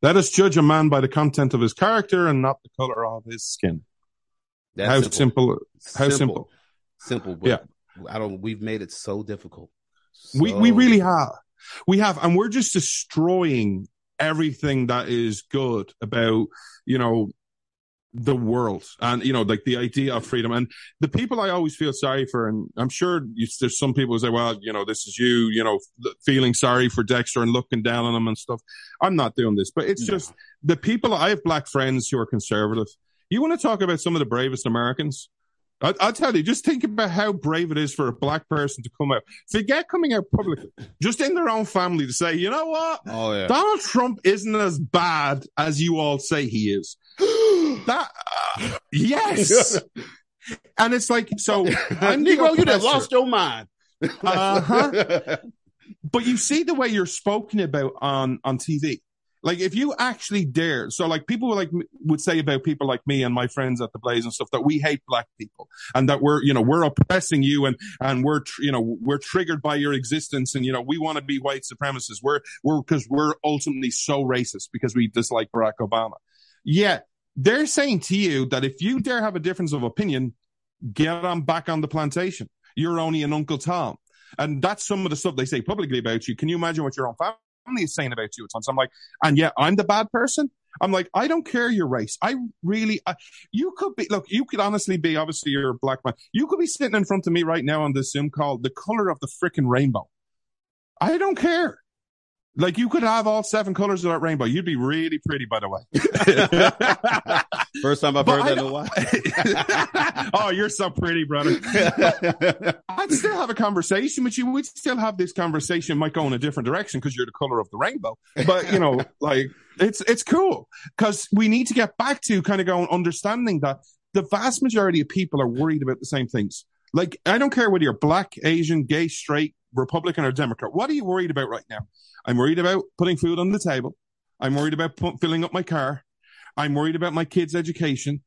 let us judge a man by the content of his character and not the color of his skin. That's how simple. How simple. Simple, but Yeah. I don't, we've made it so difficult. We we really have. We have, and we're just destroying everything that is good about you know the world and you know like the idea of freedom and the people I always feel sorry for and I'm sure you, there's some people who say well you know this is you you know feeling sorry for Dexter and looking down on him and stuff I'm not doing this but it's No. just the people I have black friends who are conservative you want to talk about some of the bravest Americans I, I'll tell you, just think about how brave it is for a black person to come out. Forget coming out publicly, just in their own family to say, you know what? Oh yeah. Donald Trump isn't as bad as you all say he is. That, uh, yes. and it's like, so I'm Negro, you oppressor. lost your mind. Uh-huh. but you see the way you're spoken about on on TV. Like if you actually dare, so like people like would say about people like me and my friends at the Blaze and stuff that we hate black people and that we're you know we're oppressing you and and we're tr- you know we're triggered by your existence and you know we want to be white supremacists. We're we're because we're ultimately so racist because we dislike Barack Obama. Yet they're saying to you that if you dare have a difference of opinion, get on back on the plantation. You're only an Uncle Tom. And that's some of the stuff they say publicly about you. Can you imagine what your own family is saying about you at times? I'm like, and yeah, I'm the bad person. I'm like, I don't care your race. I really, I, you could be, look, you could honestly be, obviously you're a black man. You could be sitting in front of me right now on this Zoom call, the color of the freaking rainbow. I don't care. Like you could have all seven colors of that rainbow. You'd be really pretty, by the way. First time I've But heard that in a while. oh, you're so pretty, brother. I'd still have a conversation with you. We'd still have this conversation. It might go in a different direction because you're the color of the rainbow. But you know, like it's it's cool because we need to get back to kind of going understanding that the vast majority of people are worried about the same things. Like I don't care whether you're black, Asian, gay, straight, Republican, or Democrat. What are you worried about right now? I'm worried about putting food on the table. I'm worried about pu- filling up my car. I'm worried about my kids' education.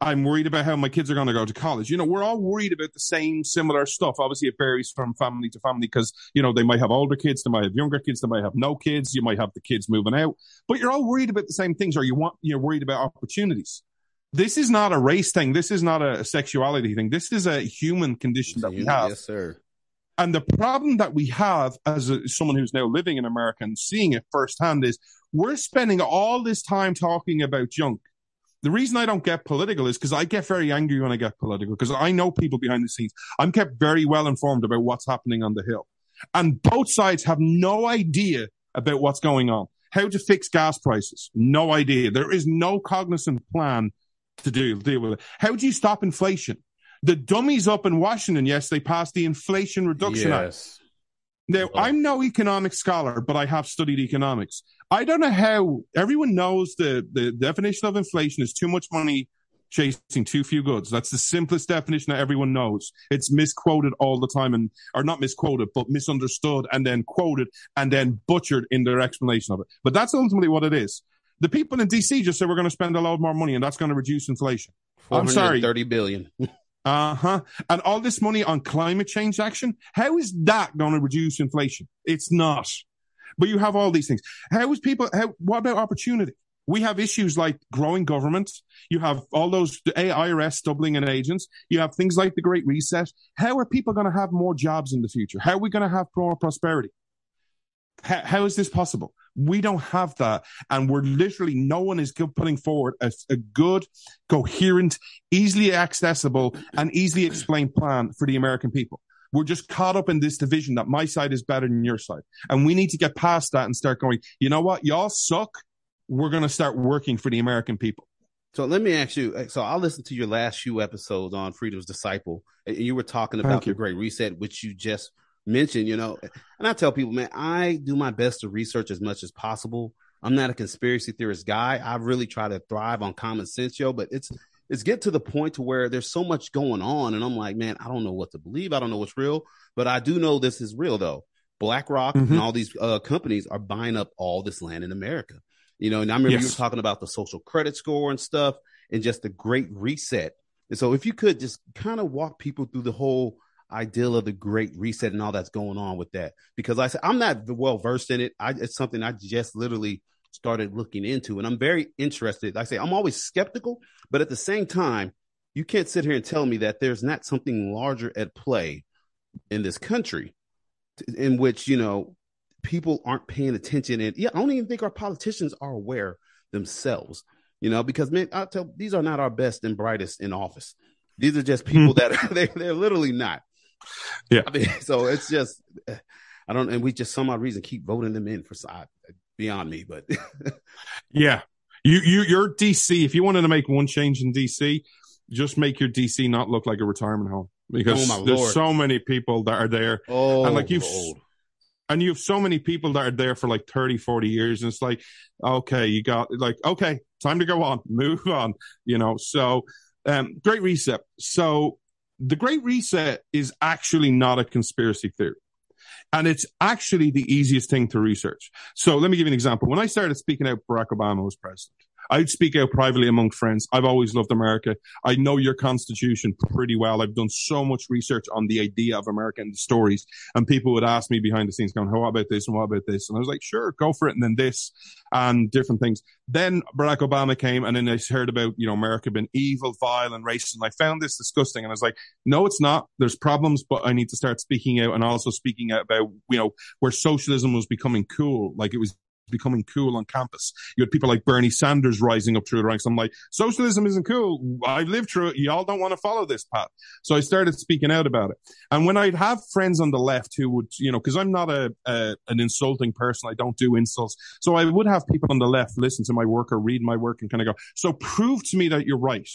I'm worried about how my kids are going to go to college. You know, we're all worried about the same similar stuff. Obviously, it varies from family to family because, you know, they might have older kids, they might have younger kids, they might have no kids, you might have the kids moving out, but you're all worried about the same things or you want, you're worried about opportunities. This is not a race thing. This is not a sexuality thing. This is a human condition that we have. Yes, sir. And the problem that we have as a, someone who's now living in America and seeing it firsthand is we're spending all this time talking about junk. The reason I don't get political is because I get very angry when I get political because I know people behind the scenes. I'm kept very well informed about what's happening on the Hill. And both sides have no idea about what's going on. How to fix gas prices? No idea. There is no cognizant plan to deal, deal with it. How do you stop inflation? The dummies up in Washington, yes, they passed the Inflation Reduction Act. Yes. Now, Oh. I'm no economic scholar, but I have studied economics. I don't know how everyone knows the, the definition of inflation is too much money chasing too few goods. That's the simplest definition that everyone knows. It's misquoted all the time and, or not misquoted, but misunderstood and then quoted and then butchered in their explanation of it. But that's ultimately what it is. The people in DC just say we're going to spend a lot more money and that's going to reduce inflation. I'm sorry. 30 billion. Uh huh. And all this money on climate change action, how is that going to reduce inflation? It's not. But you have all these things. How is people, how, what about opportunity? We have issues like growing government. You have all those the IRS doubling in agents. You have things like the Great Reset. How are people going to have more jobs in the future? How are we going to have more prosperity? How, how is this possible? We don't have that. And we're literally, no one is putting forward a, a good, coherent, easily accessible, and easily explained plan for the American people. We're just caught up in this division that my side is better than your side. And we need to get past that and start going, you know what? Y'all suck. We're going to start working for the American people. So let me ask you. Uh, so I listened to your last few episodes on Freedom's Disciple, and you were talking about the. Great Reset, which you just mentioned. You know, and I tell people, man, I do my best to research as much as possible. I'm not a conspiracy theorist guy. I really try to thrive on common sense, yo. But it's it's get to the point to where there's so much going on, and I'm like, man, I don't know what to believe. I don't know what's real, but I do know this is real though. BlackRock Mhm. and all these uh, companies are buying up all this land in America. You know, and I remember you were talking about the social credit score and stuff and just the great reset. And so if you could just kind of walk people through the whole ideal of the great reset and all that's going on with that. Because I said I'm not well versed in it. I it's something I just literally started looking into and I'm very interested. Like I say I'm always skeptical, but at the same time, you can't sit here and tell me that there's not something larger at play in this country in which, you know, people aren't paying attention and yeah, I don't even think our politicians are aware themselves you know, because man, I tell these are not our best and brightest in office. These are just hmm. people that are they they're literally not. Yeah. I mean, so it's just I don't, and we just some odd reason keep voting them in for side beyond me, but Yeah. You, you, your DC, if you wanted to make one change in DC, just make your DC not look like a retirement home because Oh, there's Lord. so many people that are there oh, And, like, you've- Lord. and you have so many people that are there for like 30, 40 years. And it's like, okay, you got like, okay, time to go on, move on, you know? So, um, great reset. So the great reset is actually not a conspiracy theory. And it's actually the easiest thing to research. So let me give you an example. When I started speaking out, Barack Obama was president. I'd speak out privately among friends. I've always loved America. I know your constitution pretty well. I've done so much research on the idea of America and the stories. And people would ask me behind the scenes, going, oh, "How about this and what about this?" And I was like, "Sure, go for it." And then this and different things. Then Barack Obama came, and then I heard about you know America being evil, vile, and racist. And I found this disgusting. And I was like, "No, it's not. There's problems, but I need to start speaking out and also speaking out about you know where socialism was becoming cool, like it was." Becoming cool on campus. You had people like Bernie Sanders rising up through the ranks. I'm like, socialism isn't cool. I've lived through it. Y'all don't want to follow this path. So I started speaking out about it. And when I'd have friends on the left who would, you know, because I'm not a, a an insulting person, I don't do insults. So I would have people on the left listen to my work or read my work and kind of go, so prove to me that you're right.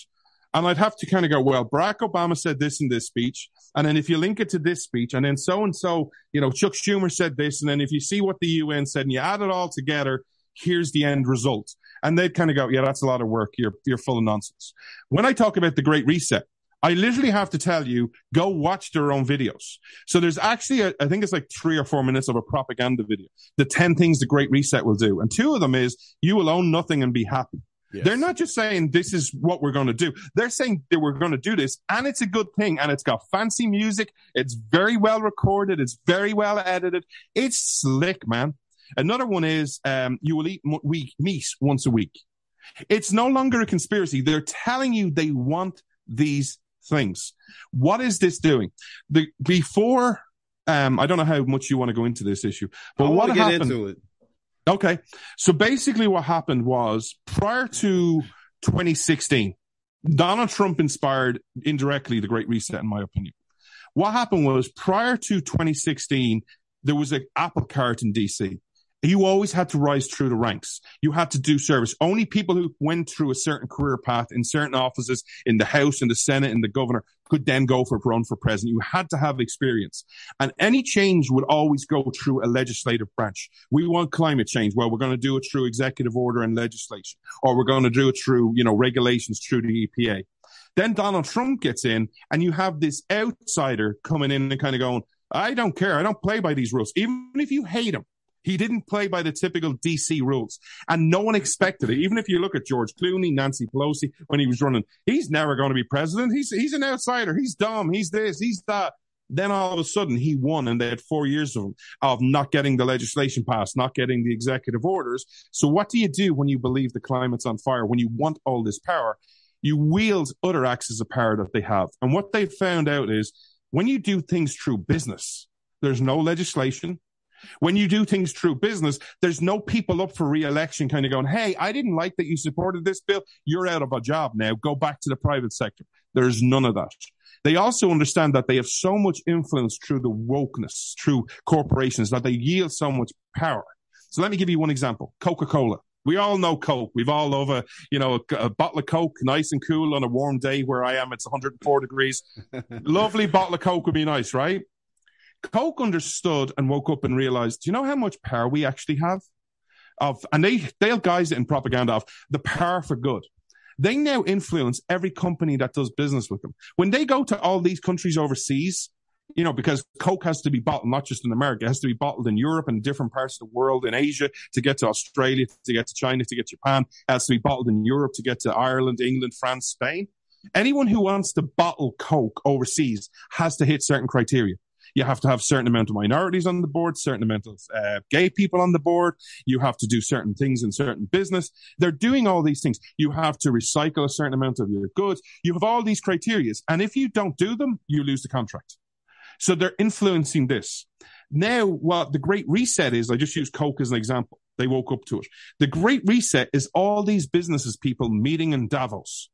And I'd have to kind of go, well, Barack Obama said this in this speech. And then if you link it to this speech, and then so and so, you know, Chuck Schumer said this. And then if you see what the UN said and you add it all together, here's the end result. And they'd kind of go, yeah, that's a lot of work. You're, you're full of nonsense. When I talk about the Great Reset, I literally have to tell you, go watch their own videos. So there's actually, a, I think it's like three or four minutes of a propaganda video. The 10 things the Great Reset will do. And two of them is you will own nothing and be happy. Yes. They're not just saying this is what we're going to do. They're saying that we're going to do this and it's a good thing and it's got fancy music. It's very well recorded. It's very well edited. It's slick, man. Another one is, um, you will eat mo- we- meat once a week. It's no longer a conspiracy. They're telling you they want these things. What is this doing? The, before, um, I don't know how much you want to go into this issue, but I what want to get happened? Okay. So basically what happened was prior to 2016, Donald Trump inspired indirectly the Great Reset, in my opinion. What happened was prior to 2016, there was an apple cart in DC. You always had to rise through the ranks. You had to do service. Only people who went through a certain career path in certain offices in the House, in the Senate, in the governor could then go for run for president. You had to have experience. And any change would always go through a legislative branch. We want climate change. Well, we're going to do it through executive order and legislation, or we're going to do it through, you know, regulations through the EPA. Then Donald Trump gets in and you have this outsider coming in and kind of going, I don't care. I don't play by these rules. Even if you hate him, he didn't play by the typical DC rules and no one expected it. Even if you look at George Clooney, Nancy Pelosi, when he was running, he's never going to be president. He's, he's an outsider. He's dumb. He's this, he's that. Then all of a sudden he won and they had four years of, of not getting the legislation passed, not getting the executive orders. So what do you do when you believe the climate's on fire? When you want all this power, you wield other axes of power that they have. And what they found out is when you do things through business, there's no legislation. When you do things through business, there's no people up for re-election kind of going, Hey, I didn't like that you supported this bill. You're out of a job now. Go back to the private sector. There's none of that. They also understand that they have so much influence through the wokeness, through corporations, that they yield so much power. So let me give you one example. Coca-Cola. We all know Coke. We've all over, you know, a, a bottle of Coke, nice and cool on a warm day where I am. It's 104 degrees. Lovely bottle of Coke would be nice, right? Coke understood and woke up and realized, do you know how much power we actually have? Of, and they, they'll guise it in propaganda of the power for good. They now influence every company that does business with them. When they go to all these countries overseas, you know, because Coke has to be bottled not just in America, it has to be bottled in Europe and different parts of the world, in Asia to get to Australia, to get to China, to get to Japan, it has to be bottled in Europe to get to Ireland, England, France, Spain. Anyone who wants to bottle Coke overseas has to hit certain criteria. You have to have certain amount of minorities on the board, certain amount of uh, gay people on the board. You have to do certain things in certain business. They're doing all these things. You have to recycle a certain amount of your goods. You have all these criterias. And if you don't do them, you lose the contract. So they're influencing this. Now, what the Great Reset is, I just use Coke as an example. They woke up to it. The Great Reset is all these businesses people meeting in Davos.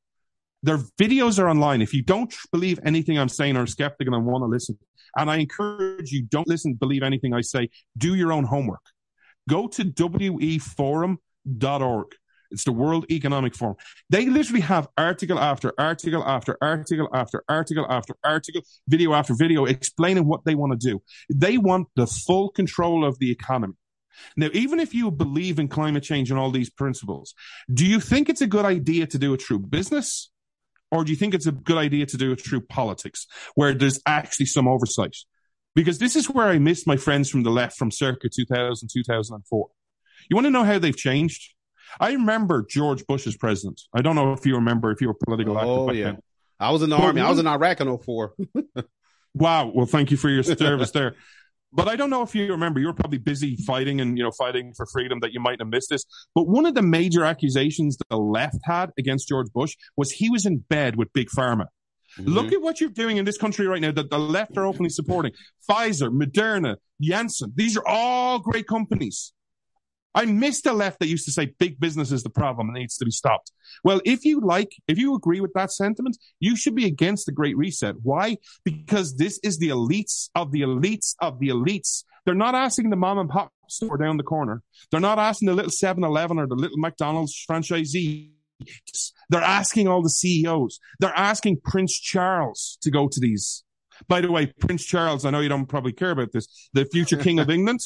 Their videos are online. If you don't believe anything I'm saying or skeptical and want to listen, and I encourage you, don't listen, believe anything I say. Do your own homework. Go to weforum.org. It's the World Economic Forum. They literally have article after article after article after article after article, video after video explaining what they want to do. They want the full control of the economy. Now, even if you believe in climate change and all these principles, do you think it's a good idea to do a true business? Or do you think it's a good idea to do it through politics where there's actually some oversight? Because this is where I miss my friends from the left from circa 2000, 2004. You want to know how they've changed? I remember George Bush as president. I don't know if you remember if you were political oh, active Oh back yeah, then. I was in the Well, army. I was in Iraq in 04. Wow. Well, thank you for your service there. But I don't know if you remember, you were probably busy fighting and, you know, fighting for freedom that you might have missed this. But one of the major accusations that the left had against George Bush was he was in bed with Big Pharma. Mm-hmm. Look at what you're doing in this country right now that the left are openly supporting. Pfizer, Moderna, Janssen. These are all great companies. I miss the left that used to say big business is the problem and needs to be stopped. Well, if you like, if you agree with that sentiment, you should be against the Great Reset. Why? Because this is the elites of the elites of the elites. They're not asking the mom and pop store down the corner. They're not asking the little 7-Eleven or the little McDonald's franchisee. They're asking all the CEOs. They're asking Prince Charles to go to these. By the way, Prince Charles, I know you don't probably care about this, the future King of England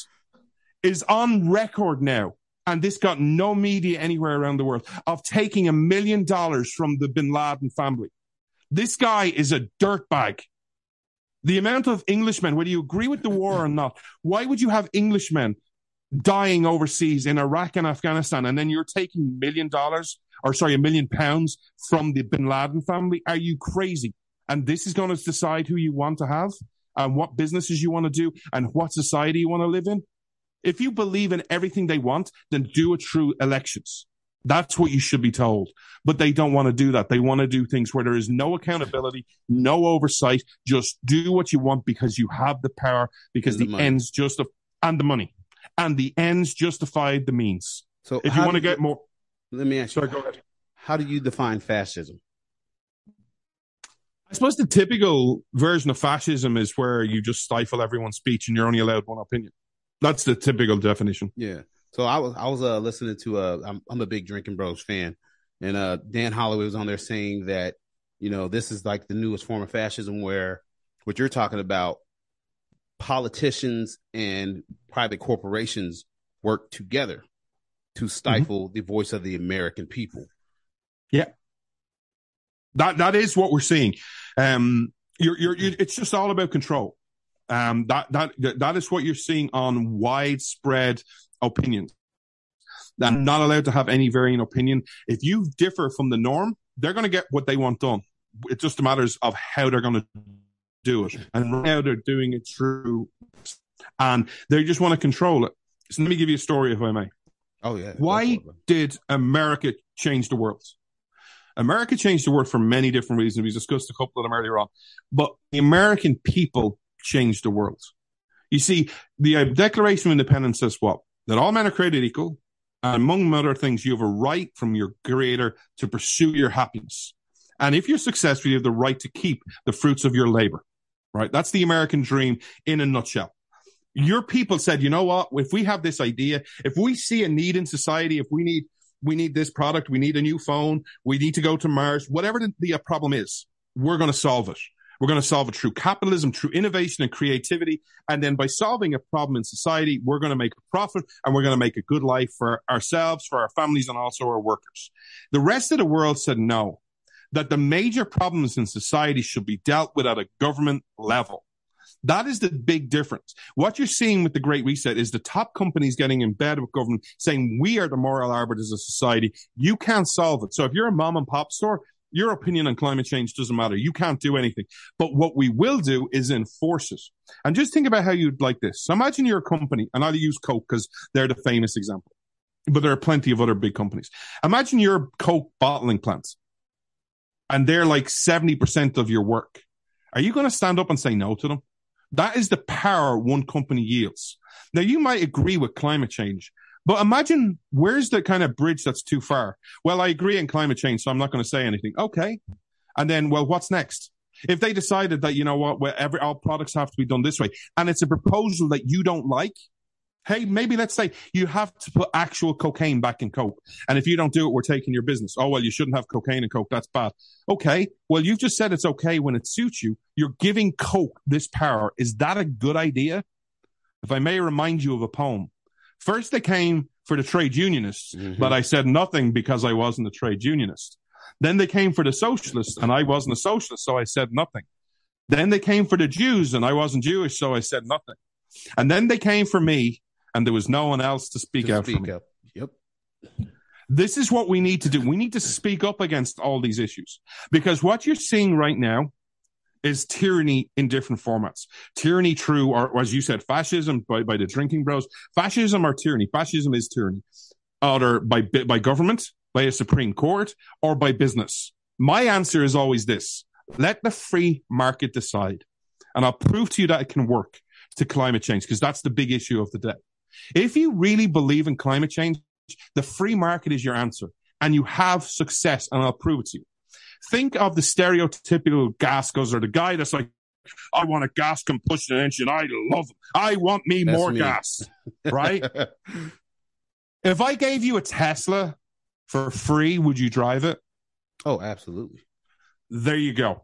is on record now, and this got no media anywhere around the world, of taking a million dollars from the bin Laden family. This guy is a dirtbag. The amount of Englishmen, whether you agree with the war or not, why would you have Englishmen dying overseas in Iraq and Afghanistan, and then you're taking million dollars, or sorry, a million pounds from the bin Laden family? Are you crazy? And this is going to decide who you want to have, and what businesses you want to do, and what society you want to live in? If you believe in everything they want, then do it through elections. That's what you should be told. But they don't want to do that. They want to do things where there is no accountability, no oversight. Just do what you want because you have the power, because And the the, ends justify and the money. And the ends justify the means. So If you want to get more, let me ask you, sorry, go ahead. how do you define fascism? I suppose the typical version of fascism is where you just stifle everyone's speech and you're only allowed one opinion. That's the typical definition. Yeah. So I was I was uh listening to uh I'm I'm a big Drinking Bros fan, and uh Dan Holloway was on there saying that you know this is like the newest form of fascism where what you're talking about politicians and private corporations work together to stifle the voice of the American people. Yeah. That that is what we're seeing. Um, you're, you're, you're, it's just all about control. Um, that that that is what you're seeing on widespread opinions. They're not allowed to have any varying opinion. If you differ from the norm, they're going to get what they want done. It just matters of how they're going to do it, and right now they're doing it through, and they just want to control it. So let me give you a story, if I may. Oh yeah. Why did America change the world? America changed the world for many different reasons. We discussed a couple of them earlier on, but the American people changed the world. You see, the uh, Declaration of Independence says what? That all men are created equal, and among other things, you have a right from your creator to pursue your happiness. And if you're successful, you have the right to keep the fruits of your labor, right? That's the American dream in a nutshell. Your people said, you know what? If we have this idea, if we see a need in society, if we need, we need this product, we need a new phone, we need to go to Mars, whatever the, the problem is, we're going to solve it. We're going to solve it through capitalism, through innovation and creativity. And then by solving a problem in society, we're going to make a profit and we're going to make a good life for ourselves, for our families, and also our workers. The rest of the world said no, that the major problems in society should be dealt with at a government level. That is the big difference. What you're seeing with the Great Reset is the top companies getting in bed with government saying, we are the moral arbiters of society. You can't solve it. So if you're a mom and pop store, your opinion on climate change doesn't matter. You can't do anything. But what we will do is enforce it. And just think about how you'd like this. So imagine you're a company, and I'll use Coke because they're the famous example. But there are plenty of other big companies. Imagine your Coke bottling plants, and they're like 70% of your work. Are you going to stand up and say no to them? That is the power one company yields. Now, you might agree with climate change, but imagine where's the kind of bridge that's too far? Well, I agree in climate change, so I'm not going to say anything. Okay. And then, well, what's next? If they decided that, you know what, where every, all products have to be done this way, and it's a proposal that you don't like, hey, maybe let's say you have to put actual cocaine back in Coke. And if you don't do it, we're taking your business. Oh, well, you shouldn't have cocaine in Coke. That's bad. Okay. Well, you've just said it's okay when it suits you. You're giving Coke this power. Is that a good idea? If I may remind you of a poem, First, they came for the trade unionists, Mhm. but I said nothing because I wasn't a trade unionist. Then they came for the socialists, and I wasn't a socialist, so I said nothing. Then they came for the Jews, and I wasn't Jewish, so I said nothing. And then they came for me, and there was no one else to speak To out for speak me. up. Yep. This is what we need to do. We need to speak up against all these issues because what you're seeing right now is tyranny in different formats. Tyranny true, or as you said, fascism by, by the drinking bros. Fascism or tyranny. Fascism is tyranny. Either by, by government, by a Supreme Court, or by business. My answer is always this. Let the free market decide. And I'll prove to you that it can work to climate change because that's the big issue of the day. If you really believe in climate change, the free market is your answer and you have success and I'll prove it to you. Think of the stereotypical gas guzzler, the guy that's like, I want a gas combustion engine. I love. I want me That's more me. gas, right? if I gave you a Tesla for free, would you drive it? oh, absolutely. There you go.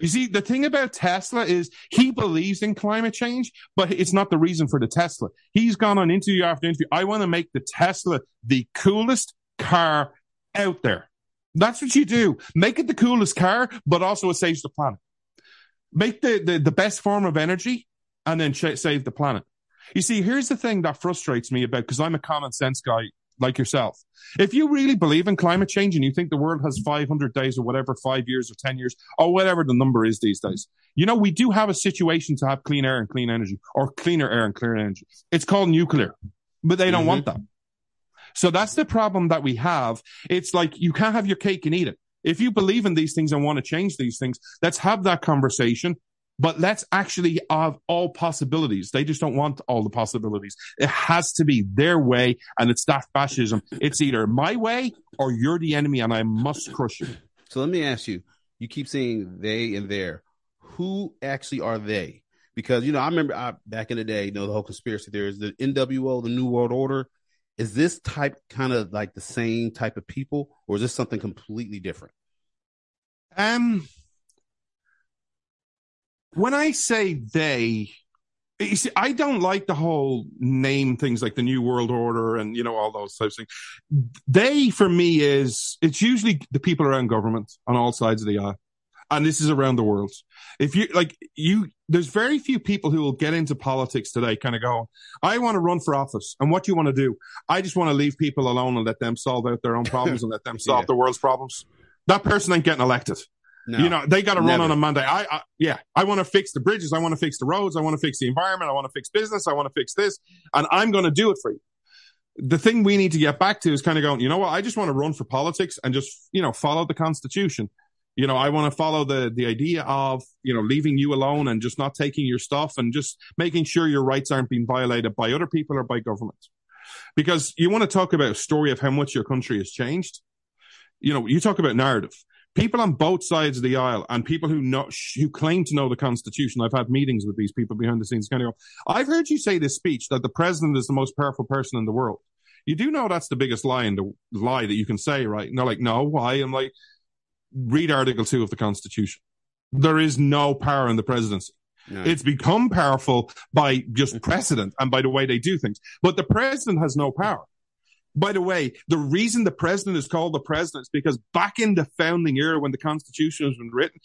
you see, the thing about Tesla is he believes in climate change, but it's not the reason for the Tesla. He's gone on interview after interview. I want to make the Tesla the coolest car out there. That's what you do. Make it the coolest car, but also it saves the planet. Make the, the, the best form of energy and then save the planet. You see, here's the thing that frustrates me about, because I'm a common sense guy like yourself. If you really believe in climate change and you think the world has 500 days or whatever, five years or 10 years or whatever the number is these days, you know, we do have a situation to have clean air and clean energy or cleaner air and cleaner energy. It's called nuclear, but they don't Mhm. want that. So that's the problem that we have. It's like you can't have your cake and eat it. If you believe in these things and want to change these things, let's have that conversation. But let's actually have all possibilities. They just don't want all the possibilities. It has to be their way, and it's that fascism. It's either my way or you're the enemy, and I must crush you. So let me ask you: You keep saying they and their. Who actually are they? Because you know, I remember I, back in the day, you know, the whole conspiracy theory is the NWO, the New World Order. Is this type kind of like the same type of people, or is this something completely different? Um, when I say they, you see, I don't like the whole name things like the New World Order and you know all those types of things. They, for me, is it's usually the people around government on all sides of the aisle, and this is around the world. If you like, you there's very few people who will get into politics today, kind of go, I want to run for office, and what do you want to do? I just want to leave people alone and let them solve out their own problems and let them solve Yeah. the world's problems. That person ain't getting elected. No, You know, they got to run on a Monday. I, I yeah, I want to fix the bridges. I want to fix the roads. I want to fix the environment. I want to fix business. I want to fix this, and I'm going to do it for you. The thing we need to get back to is kind of going. You know what? I just want to run for politics and just you know follow the Constitution. You know, I want to follow the the idea of you know leaving you alone and just not taking your stuff and just making sure your rights aren't being violated by other people or by government. Because you want to talk about a story of how much your country has changed. You know, you talk about narrative people on both sides of the aisle and people who know who claim to know the Constitution. I've had meetings with these people behind the scenes. Kind of go, I've heard you say this speech that the president is the most powerful person in the world. You do know that's the biggest lie in the lie that you can say, right? And they're like, no, why? I'm like, read Article Two of the Constitution. There is no power in the presidency. No. It's become powerful by just precedent and by the way they do things. But the president has no power. By the way, the reason the president is called the president is because back in the founding era when the Constitution was written,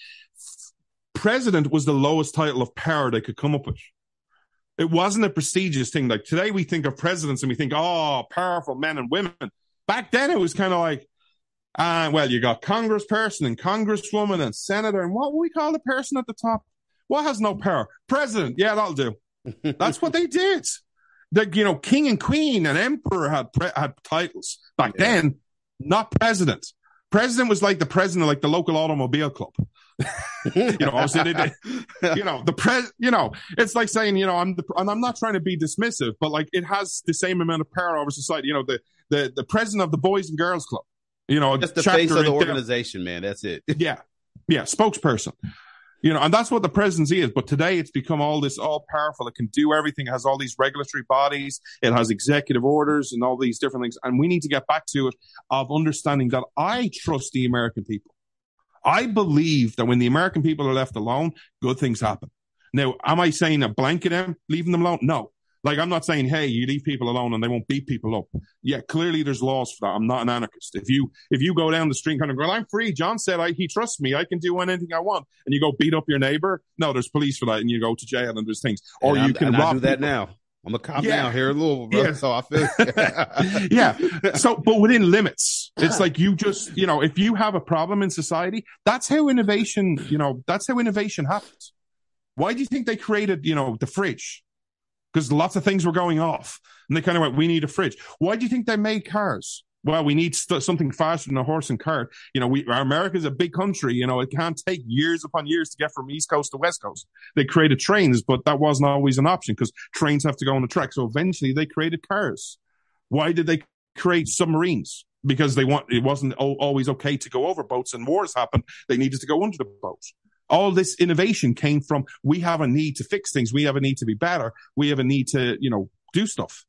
president was the lowest title of power they could come up with. It wasn't a prestigious thing. Like today we think of presidents and we think, oh, powerful men and women. Back then it was kind of like, uh, well, you got congressperson and congresswoman and senator. And what we call the person at the top? What has no power? President. Yeah, that'll do. That's what they did. The, you know, king and queen and emperor had pre- had titles back Yeah. then, not president. President was like the president of like the local automobile club. you know, obviously they did, you know, the pres, you know, it's like saying, you know, I'm the, and I'm not trying to be dismissive, but like it has the same amount of power over society. You know, the, the, the president of the Boys and Girls Club, you know, Just the face of the organization, man. That's it. yeah. Yeah. Spokesperson. You know, and that's what the presidency is. But today it's become all this all powerful. It can do everything. It has all these regulatory bodies. It has executive orders and all these different things. And we need to get back to it of understanding that I trust the American people. I believe that when the American people are left alone, good things happen. Now, am I saying a blanket them, leaving them alone? No. Like, I'm not saying, hey, you leave people alone and they won't beat people up. Yeah, clearly there's laws for that. I'm not an anarchist. If you, if you go down the street kind of go, I'm free. John said I, he trusts me. I can do anything I want. And you go beat up your neighbor. No, there's police for that. And you go to jail and there's things. Or you can rob that people. now. I'm a cop Yeah. now here in Louisville, bro. Yeah. So I feel yeah. So, but within limits, it's like you just, you know, if you have a problem in society, that's how innovation, you know, that's how innovation happens. Why do you think they created, you know, the fridge? Because lots of things were going off and they kind of went, we need a fridge. Why do you think they made cars? Well, we need st- something faster than a horse and cart. You know, we, America's a big country. You know, it can't take years upon years to get from East Coast to West Coast. They created trains, but that wasn't always an option because trains have to go on the track. So eventually they created cars. Why did they create submarines? Because they want, it wasn't al- always okay to go over boats and wars happened. They needed to go under the boats. All this innovation came from we have a need to fix things. We have a need to be better. We have a need to, you know, do stuff.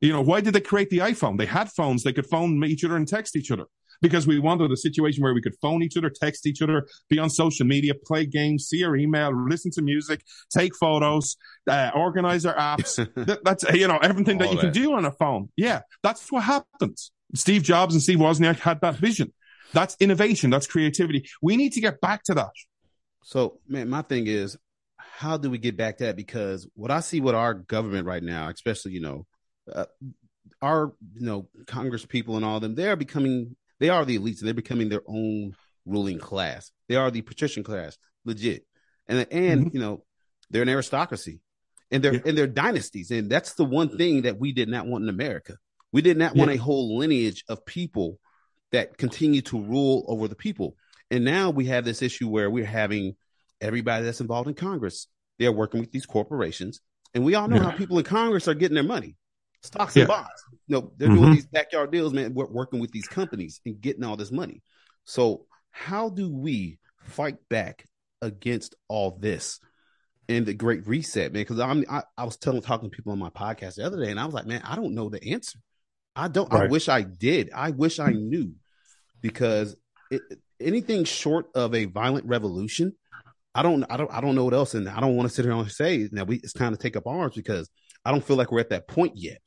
You know, why did they create the iPhone? They had phones. They could phone each other and text each other because we wanted a situation where we could phone each other, text each other, be on social media, play games, see our email, listen to music, take photos, uh, organize our apps. That- that's, you know, everything that All you can do on a phone. Yeah. That's what happened. Steve Jobs and Steve Wozniak had that vision. That's innovation. That's creativity. We need to get back to that. So, man, my thing is, how do we get back to that? Because what I see with our government right now, especially, you know, uh, our, you know, Congress people and all them, they are becoming, they are the elites. They're becoming their own ruling class. They are the patrician class, legit. And, and, you know, they're an aristocracy and they're, Yeah. and they're dynasties. And that's the one thing that we did not want in America. We did not want a whole lineage of people that continue to rule over the people. And now we have this issue where we're having everybody that's involved in Congress, they're working with these corporations. And we all know Yeah. how people in Congress are getting their money. Stocks Yeah. and bonds. No, they're doing Mhm. these backyard deals, man. We're working with these companies and getting all this money. So how do we fight back against all this and the great reset, man? Because I'm I, I was telling talking to people on my podcast the other day, and I was like, man, I don't know the answer. I don't. I wish I did. I wish I knew, because it, anything short of a violent revolution, I don't. I don't. I don't know what else, and I don't want to sit here and say now we it's time to take up arms because I don't feel like we're at that point yet.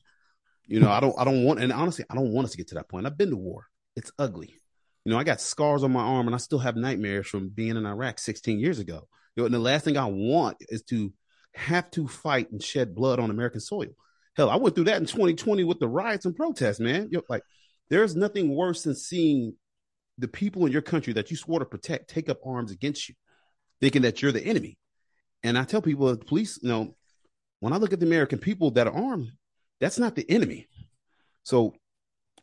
You know, I don't. I don't want, and honestly, I don't want us to get to that point. I've been to war. It's ugly. You know, I got scars on my arm, and I still have nightmares from being in Iraq 16 years ago. You know, and the last thing I want is to have to fight and shed blood on American soil. Hell, I went through that in 2020 with the riots and protests, man. You know, like, there's nothing worse than seeing the people in your country that you swore to protect take up arms against you, thinking that you're the enemy. And I tell people, the police, you know, when I look at the American people that are armed, that's not the enemy. So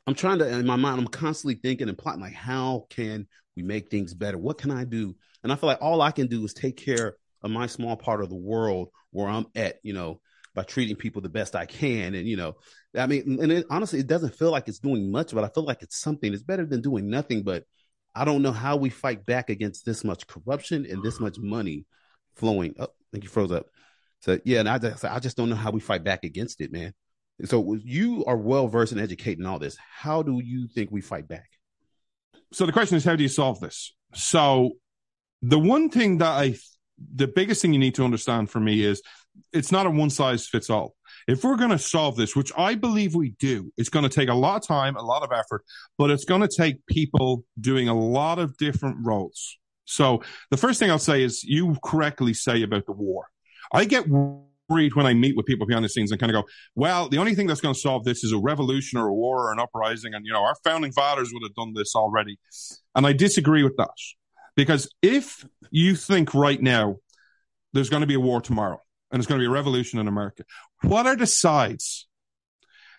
I'm trying to, in my mind, I'm constantly thinking and plotting, like, how can we make things better? What can I do? And I feel like all I can do is take care of my small part of the world where I'm at, you know, by treating people the best I can. And, you know, I mean, and it, honestly, it doesn't feel like it's doing much, but I feel like it's something. It's better than doing nothing, but I don't know how we fight back against this much corruption and this much money flowing. Oh, I think you froze up. So yeah, and I just, I just don't know how we fight back against it, man. So you are well versed in educating all this. How do you think we fight back? So the question is, how do you solve this? So the one thing that I, the biggest thing you need to understand for me is it's not a one size fits all. If we're going to solve this, which I believe we do, it's going to take a lot of time, a lot of effort, but it's going to take people doing a lot of different roles. So the first thing I'll say is you correctly say about the war. I get worried when I meet with people behind the scenes and kind of go, well, the only thing that's going to solve this is a revolution or a war or an uprising. And, you know, our founding fathers would have done this already. And I disagree with that because if you think right now there's going to be a war tomorrow and it's going to be a revolution in America, what are the sides?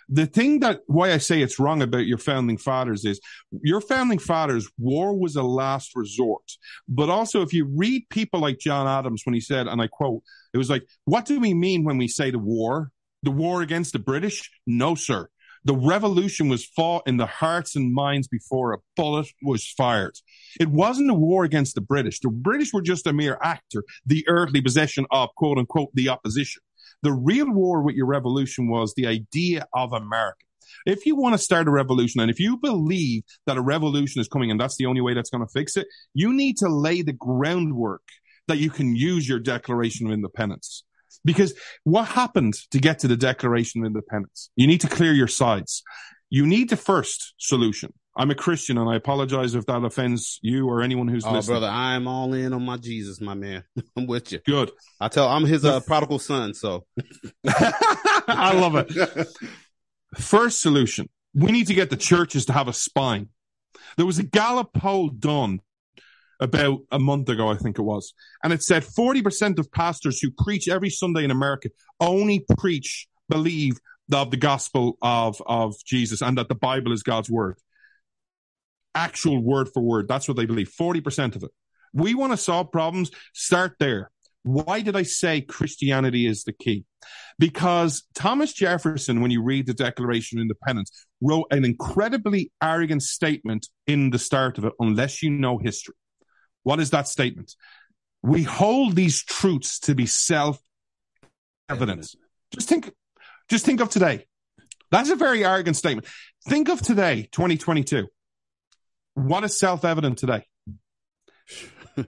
The thing that why I say it's wrong about your founding fathers is your founding fathers, war was a last resort. But also, if you read people like John Adams when he said, and I quote, it was like, what do we mean when we say the war? The war against the British? No, sir. The revolution was fought in the hearts and minds before a bullet was fired. It wasn't a war against the British. The British were just a mere actor, the earthly possession of quote unquote the opposition. The real war with your revolution was the idea of America. If you want to start a revolution and if you believe that a revolution is coming and that's the only way that's going to fix it, you need to lay the groundwork that you can use your Declaration of Independence. Because what happened to get to the Declaration of Independence? You need to clear your sides. You need the first solution. I'm a Christian and I apologize if that offends you or anyone who's listening. Oh, listening. brother, I'm all in on my Jesus, my man. I'm with you. Good. I tell I'm his uh, prodigal son, so I love it. First solution. We need to get the churches to have a spine. There was a Gallup poll done about a month ago, I think it was, and it said 40% of pastors who preach every Sunday in America only preach, believe of the gospel of, of Jesus and that the Bible is God's word. Actual word for word. That's what they believe. 40% of it. We want to solve problems. Start there. Why did I say Christianity is the key? Because Thomas Jefferson, when you read the Declaration of Independence, wrote an incredibly arrogant statement in the start of it, unless you know history. What is that statement? We hold these truths to be self evident. Just think, just think of today. That's a very arrogant statement. Think of today, 2022. What is self evident today?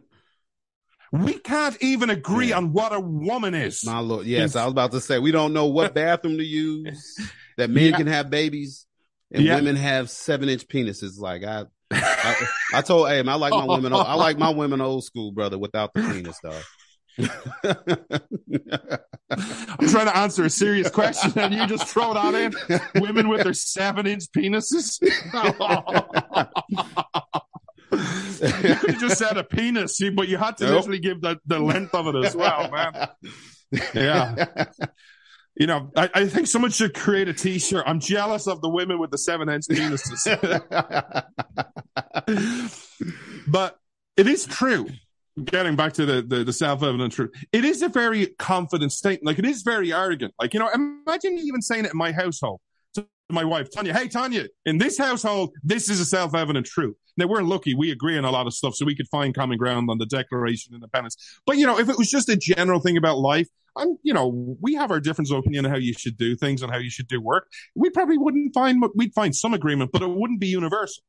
We can't even agree Yeah. on what a woman is. my lord. Yes, I was about to say we don't know what bathroom to use. That men Yeah. can have babies and Yeah. women have seven inch penises. Like I, I, I told him I like my oh. women. I like my women old school, brother, without the penis, dog. I'm trying to answer a serious question and you just throw that in. Women with their seven inch penises. you could have just said a penis, but you had to Nope. literally give the, the length of it as well, man. Yeah. You know, I, I think someone should create a t shirt. I'm jealous of the women with the seven inch penises. but it is true. Getting back to the, the, the self evident truth, it is a very confident statement. Like, it is very arrogant. Like, you know, imagine even saying it in my household my wife, Tanya, hey, Tanya, in this household, this is a self evident truth. Now, we're lucky. We agree on a lot of stuff, so we could find common ground on the Declaration of Independence. But, you know, if it was just a general thing about life, I'm, you know, we have our difference of opinion on how you should do things and how you should do work. We probably wouldn't find, we'd find some agreement, but it wouldn't be universal.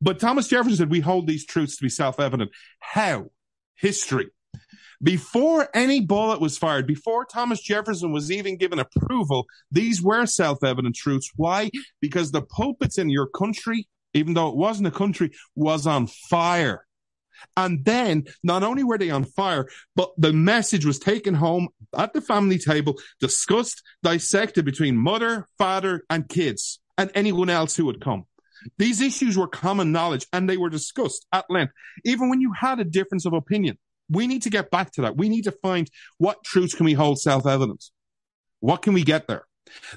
But Thomas Jefferson said we hold these truths to be self evident. How? History. Before any bullet was fired, before Thomas Jefferson was even given approval, these were self evident truths. Why? Because the pulpits in your country, even though it wasn't a country, was on fire. And then not only were they on fire, but the message was taken home at the family table, discussed, dissected between mother, father, and kids, and anyone else who would come. These issues were common knowledge and they were discussed at length, even when you had a difference of opinion. We need to get back to that. We need to find what truths can we hold self evident? What can we get there?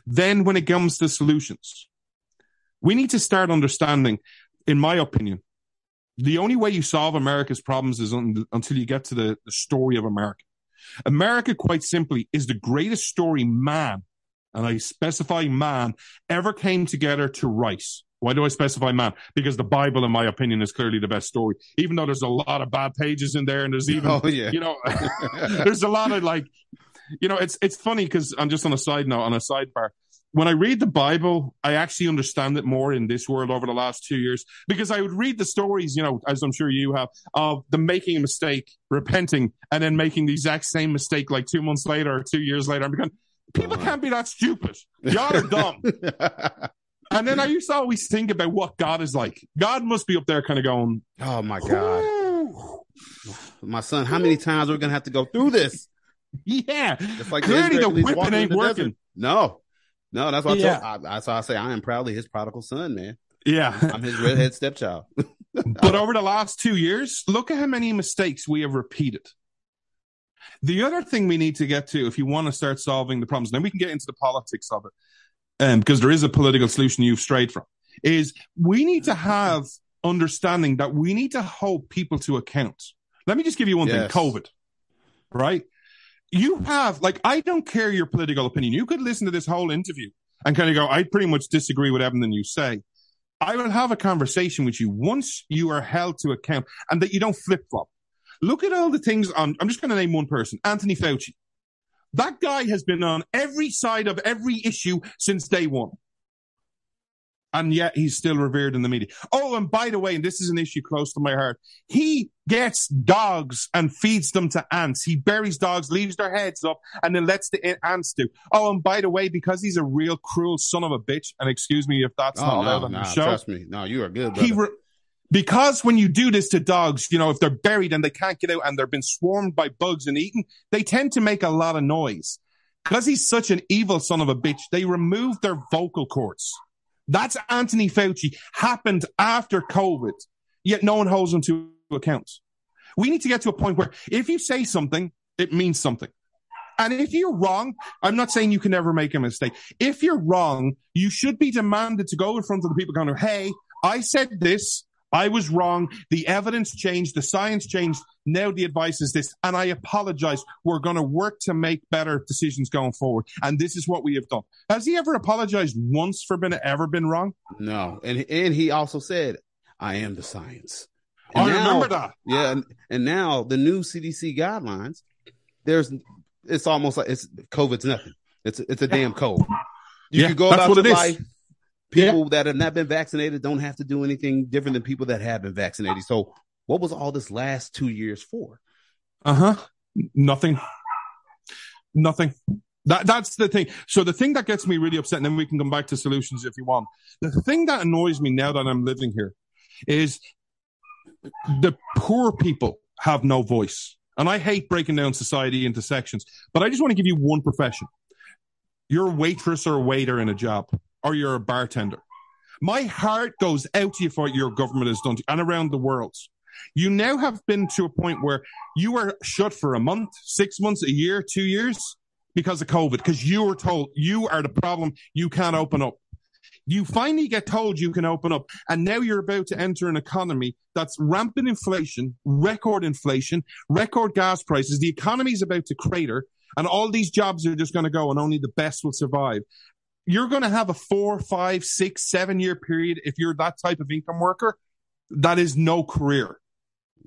Then, when it comes to solutions, we need to start understanding, in my opinion, the only way you solve America's problems is un- until you get to the, the story of America. America, quite simply, is the greatest story man, and I specify man, ever came together to write. Why do I specify man? Because the Bible, in my opinion, is clearly the best story. Even though there's a lot of bad pages in there, and there's even, Oh, yeah. you know, there's a lot of like, you know, it's it's funny because I'm just on a side note, on a sidebar. When I read the Bible, I actually understand it more in this world over the last two years because I would read the stories, you know, as I'm sure you have, of them making a mistake, repenting, and then making the exact same mistake like two months later or two years later. I'm going, people Uh-huh. can't be that stupid. Y'all are dumb. And then I used to always think about what God is like. God must be up there kind of going, oh my God. "Ooh." My son, how many times are we gonna have to go through this? yeah. It's like Clearly the Israelis whipping ain't the working. desert. No. No, that's why I Yeah. told, I, that's why I say I am proudly his prodigal son, man. Yeah. I'm his redhead stepchild. But over the last two years, look at how many mistakes we have repeated. The other thing we need to get to, if you want to start solving the problems, then we can get into the politics of it, um, because there is a political solution you've strayed from, is we need to have understanding that we need to hold people to account. Let me just give you one Yes. thing COVID, right? You have, like, I don't care your political opinion. You could listen to this whole interview and kind of go, I pretty much disagree with everything you say. I will have a conversation with you once you are held to account and that you don't flip flop. Look at all the things on, I'm just going to name one person, Anthony Fauci. That guy has been on every side of every issue since day one. And yet he's still revered in the media. Oh, and by the way, and this is an issue close to my heart, he gets dogs and feeds them to ants. He buries dogs, leaves their heads up, and then lets the ants do. Oh, and by the way, because he's a real cruel son of a bitch, and excuse me if that's oh, not oh allowed no, on no, the show. trust me. No, you are good, brother. He re- because when you do this to dogs, you know, if they're buried and they can't get out and they've been swarmed by bugs and eaten, they tend to make a lot of noise. Because he's such an evil son of a bitch, they remove their vocal cords. That's Anthony Fauci. Happened after COVID, yet no one holds him to account. We need to get to a point where if you say something, it means something. And if you're wrong, I'm not saying you can never make a mistake. If you're wrong, you should be demanded to go in front of the people going, Hey, I said this. I was wrong. The evidence changed. The science changed. Now the advice is this. And I apologize. We're going to work to make better decisions going forward. And this is what we have done. Has he ever apologized once for being ever been wrong? no, and and he also said, "I am the science." I now- remember that. Yeah, and, and now the new CDC guidelines, there's it's almost like it's COVID's nothing. It's it's a damn cold. You Yeah, can go that's about what your it is. People that have not been vaccinated don't have to do anything different than people that have been vaccinated. So, what was all this last two years for? Uh huh. Nothing. Nothing. That that's the thing. So the thing that gets me really upset, and then we can come back to solutions if you want. The thing that annoys me now that I'm living here is the poor people have no voice. And I hate breaking down society into sections, but I just want to give you one profession. You're a waitress or a waiter in a job, or you're a bartender. My heart goes out to you for what your government has done and around the world. You now have been to a point where you were shut for a month, six months, a year, two years because of COVID, because you were told you are the problem. You can't open up. You finally get told you can open up. And now you're about to enter an economy that's rampant inflation, record inflation, record gas prices. The economy is about to crater and all these jobs are just going to go and only the best will survive. You're going to have a four, five, six, seven year period. If you're that type of income worker, that is no career.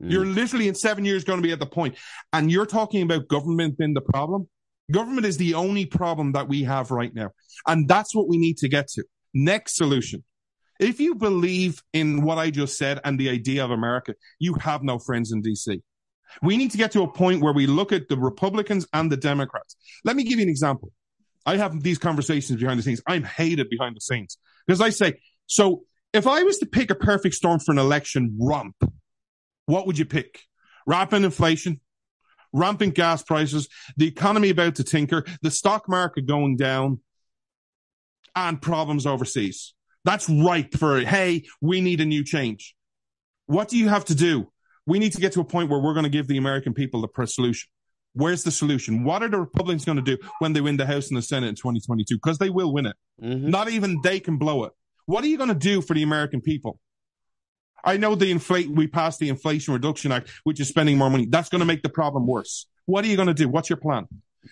Mm. You're literally in seven years going to be at the point, and you're talking about government being the problem. Government is the only problem that we have right now, and that's what we need to get to. Next solution. If you believe in what I just said and the idea of America, you have no friends in DC. We need to get to a point where we look at the Republicans and the Democrats. Let me give you an example. I have these conversations behind the scenes. I'm hated behind the scenes because I say, so if I was to pick a perfect storm for an election romp, what would you pick? Rampant inflation, rampant gas prices, the economy about to tinker, the stock market going down, and problems overseas. That's ripe for, hey, we need a new change. What do you have to do? We need to get to a point where we're going to give the American people the solution. Where's the solution? What are the Republicans going to do when they win the House and the Senate in 2022? Because they will win it. Mhm. Not even they can blow it. What are you going to do for the American people? I know the inflate, we passed the Inflation Reduction Act, which is spending more money. That's going to make the problem worse. What are you going to do? What's your plan?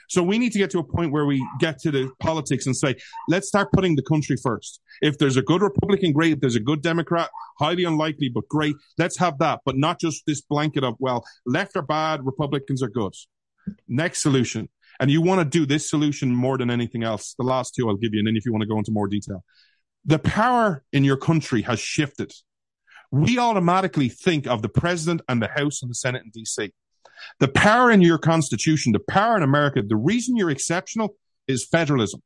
So we need to get to a point where we get to the politics and say, let's start putting the country first. If there's a good Republican, great. If there's a good Democrat, highly unlikely, but great. Let's have that, but not just this blanket of, well, left are bad, Republicans are good. Next solution. And you want to do this solution more than anything else. The last two I'll give you, and then if you want to go into more detail. The power in your country has shifted. We automatically think of the president and the House and the Senate in DC. The power in your constitution, the power in America, the reason you're exceptional is federalism.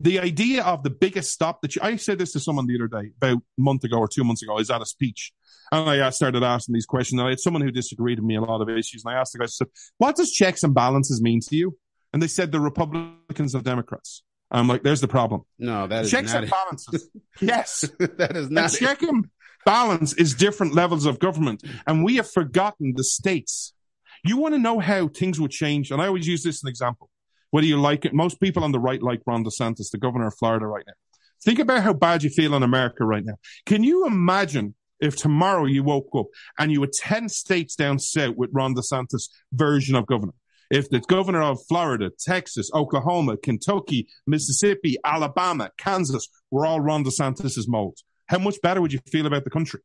The idea of the biggest stop that you, I said this to someone the other day, about a month ago or two months ago, is at a speech. And I started asking these questions. And I had someone who disagreed with me on a lot of issues. And I asked the guy, I said, what does checks and balances mean to you? And they said the Republicans and Democrats. I'm like, there's the problem. No, that is Checks and balances. yes. that is not check and balance is different levels of government. And we have forgotten the states. You want to know how things would change. And I always use this as an example. Whether you like it, most people on the right like Ron DeSantis, the governor of Florida right now. Think about how bad you feel in America right now. Can you imagine if tomorrow you woke up and you were 10 states down south with Ron DeSantis version of governor? If the governor of Florida, Texas, Oklahoma, Kentucky, Mississippi, Alabama, Kansas were all Ron DeSantis's mold, how much better would you feel about the country?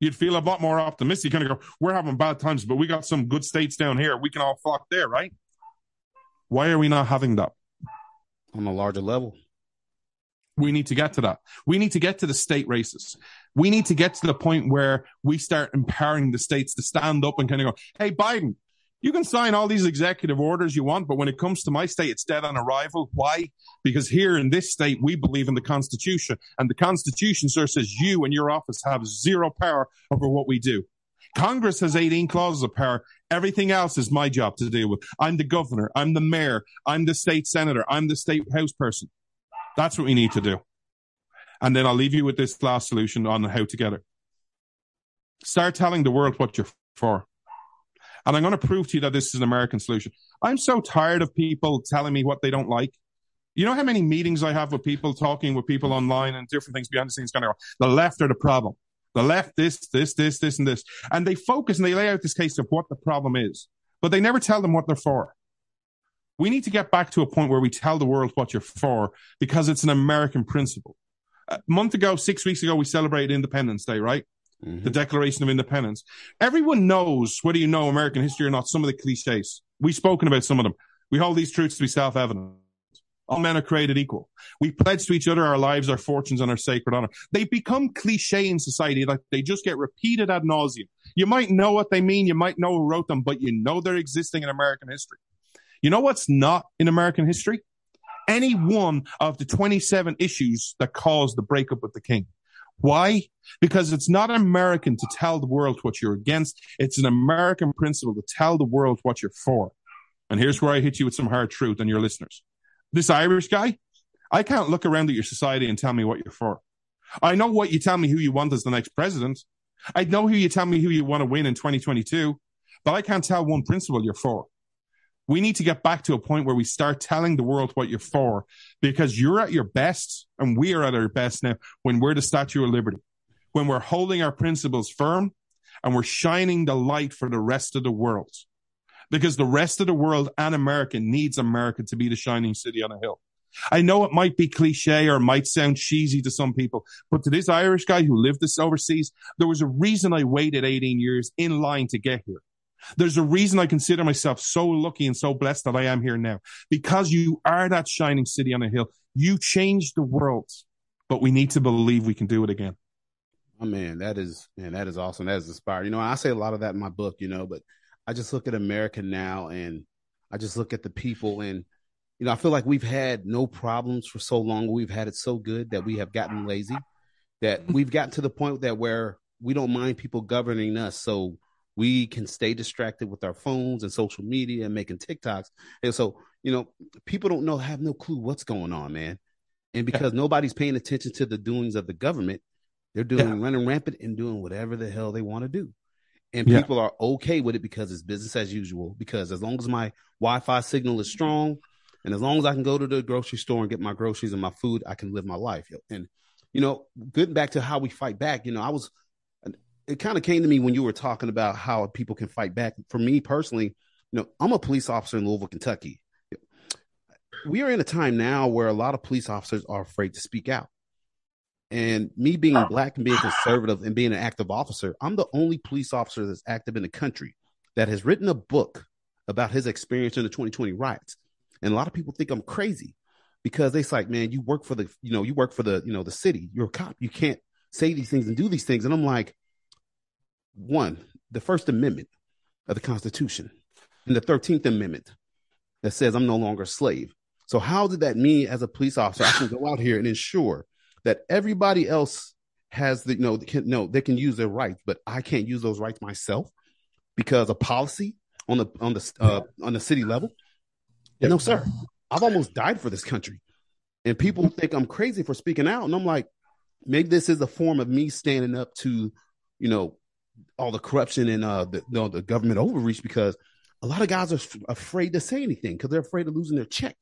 You'd feel a lot more optimistic. You kind of go, we're having bad times, but we got some good states down here. We can all flock there, right? Why are we not having that? on a larger level. We need to get to that. We need to get to the state races. We need to get to the point where we start empowering the states to stand up and kind of go, Hey, Biden, you can sign all these executive orders you want, but when it comes to my state, it's dead on arrival. Why? Because here in this state, we believe in the Constitution and the Constitution, sir, says you and your office have zero power over what we do. Congress has 18 clauses of power. Everything else is my job to deal with. I'm the governor. I'm the mayor. I'm the state senator. I'm the state house person. That's what we need to do. And then I'll leave you with this last solution on how to get it. Start telling the world what you're for. And I'm going to prove to you that this is an American solution. I'm so tired of people telling me what they don't like. You know how many meetings I have with people talking with people online and different things behind the scenes kind of the left are the problem. The left, this, this, this, this, and this. And they focus and they lay out this case of what the problem is, but they never tell them what they're for. We need to get back to a point where we tell the world what you're for because it's an American principle. A month ago, six weeks ago, we celebrated Independence Day, right? Mhm. The Declaration of Independence. Everyone knows, whether you know American history or not, some of the cliches. We've spoken about some of them. We hold these truths to be self-evident. All men are created equal. We pledge to each other our lives, our fortunes, and our sacred honor. They become cliche in society, like they just get repeated ad nauseum. You might know what they mean, you might know who wrote them, but you know they're existing in American history. You know what's not in American history? Any one of the 27 issues that caused the breakup of the king. Why? Because it's not American to tell the world what you're against. It's an American principle to tell the world what you're for. And here's where I hit you with some hard truth and your listeners. This Irish guy, I can't look around at your society and tell me what you're for. I know what you tell me who you want as the next president. I know who you tell me who you want to win in 2022, but I can't tell one principle you're for. We need to get back to a point where we start telling the world what you're for because you're at your best and we are at our best now when we're the Statue of Liberty, when we're holding our principles firm and we're shining the light for the rest of the world because the rest of the world and America needs America to be the shining city on a hill. I know it might be cliche or might sound cheesy to some people, but to this Irish guy who lived this overseas, there was a reason I waited 18 years in line to get here. There's a reason I consider myself so lucky and so blessed that I am here now because you are that shining city on a hill. You changed the world, but we need to believe we can do it again. Oh man, that is man, that is awesome. That is inspiring. You know, I say a lot of that in my book, you know, but I just look at America now and I just look at the people and you know, I feel like we've had no problems for so long. We've had it so good that we have gotten lazy. That we've gotten to the point that where we don't mind people governing us. So we can stay distracted with our phones and social media and making TikToks. And so, you know, people don't know, have no clue what's going on, man. And because nobody's paying attention to the doings of the government, they're doing Yeah. running rampant and doing whatever the hell they want to do. And Yeah. people are okay with it because it's business as usual. Because as long as my Wi Fi signal is strong and as long as I can go to the grocery store and get my groceries and my food, I can live my life. And, you know, getting back to how we fight back, you know, I was, it kind of came to me when you were talking about how people can fight back. For me personally, you know, I'm a police officer in Louisville, Kentucky. we are in a time now where a lot of police officers are afraid to speak out. And me being black and being conservative and being an active officer, I'm the only police officer that's active in the country that has written a book about his experience in the 2020 riots. And a lot of people think I'm crazy because they like, man, you work for the, you know, you work for the, you know, the city. You're a cop. You can't say these things and do these things. And I'm like, one, the First Amendment of the Constitution and the 13th Amendment that says I'm no longer a slave. So how did that mean as a police officer I can go out here and ensure that everybody else has the you know can no they can use their rights, but I can't use those rights myself because of policy on the on the uh, on the city level? No, sir. I've almost died for this country, and people think I'm crazy for speaking out, and I'm like, maybe this is a form of me standing up to, you know, all the corruption and uh the you know, the government overreach because a lot of guys are f- afraid to say anything because they're afraid of losing their check.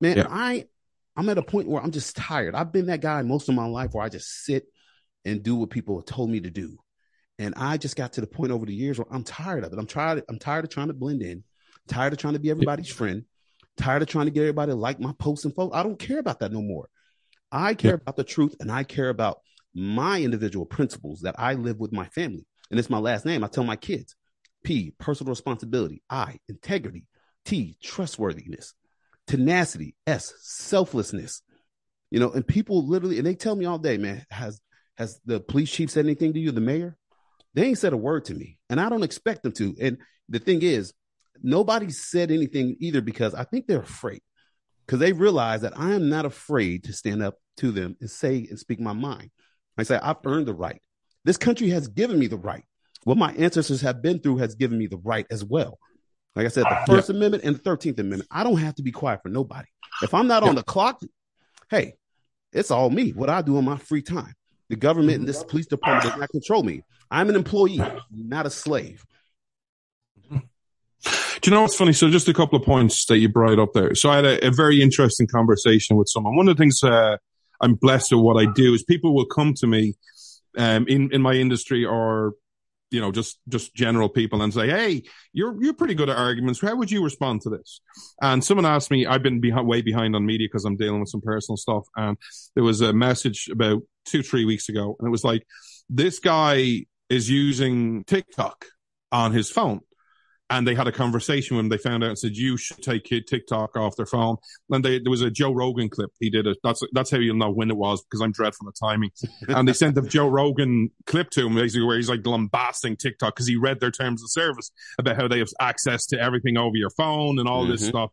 Man, Yeah. I I'm at a point where I'm just tired. I've been that guy most of my life where I just sit and do what people have told me to do. And I just got to the point over the years where I'm tired of it. I'm tired, I'm tired of trying to blend in, tired of trying to be everybody's friend, tired of trying to get everybody to like my posts and posts. I don't care about that no more. I care Yeah. about the truth and I care about my individual principles that I live with my family. And it's my last name. I tell my kids P, personal responsibility. I, integrity. T, trustworthiness. Tenacity. S, selflessness. You know, and people literally, and they tell me all day, man, has has the police chief said anything to you, the mayor? They ain't said a word to me, and I don't expect them to. And the thing is, nobody said anything either because I think they're afraid because they realize that I am not afraid to stand up to them and say and speak my mind. I say I've earned the right. This country has given me the right. What my ancestors have been through has given me the right as well. Like I said, the First Amendment and the Thirteenth Amendment. I don't have to be quiet for nobody. If I'm not on the clock, hey, it's all me. What I do in my free time. The government and this police department does not control me. I'm an employee, not a slave. Do you know what's funny? So just a couple of points that you brought up there. So I had a, a very interesting conversation with someone. One of the things uh, I'm blessed with what I do is people will come to me um, in in my industry or you know just just general people and say, "Hey, you're you're pretty good at arguments. How would you respond to this?" And someone asked me, I've been behind, way behind on media because I'm dealing with some personal stuff, and there was a message about two three weeks ago, and it was like, "This guy is using TikTok on his phone." And they had a conversation when they found out and said you should take kid TikTok off their phone. And they, there was a Joe Rogan clip. He did it. That's that's how you'll know when it was because I'm dreadful at timing. and they sent the Joe Rogan clip to him basically where he's like lambasting TikTok because he read their terms of service about how they have access to everything over your phone and all this Mhm. stuff.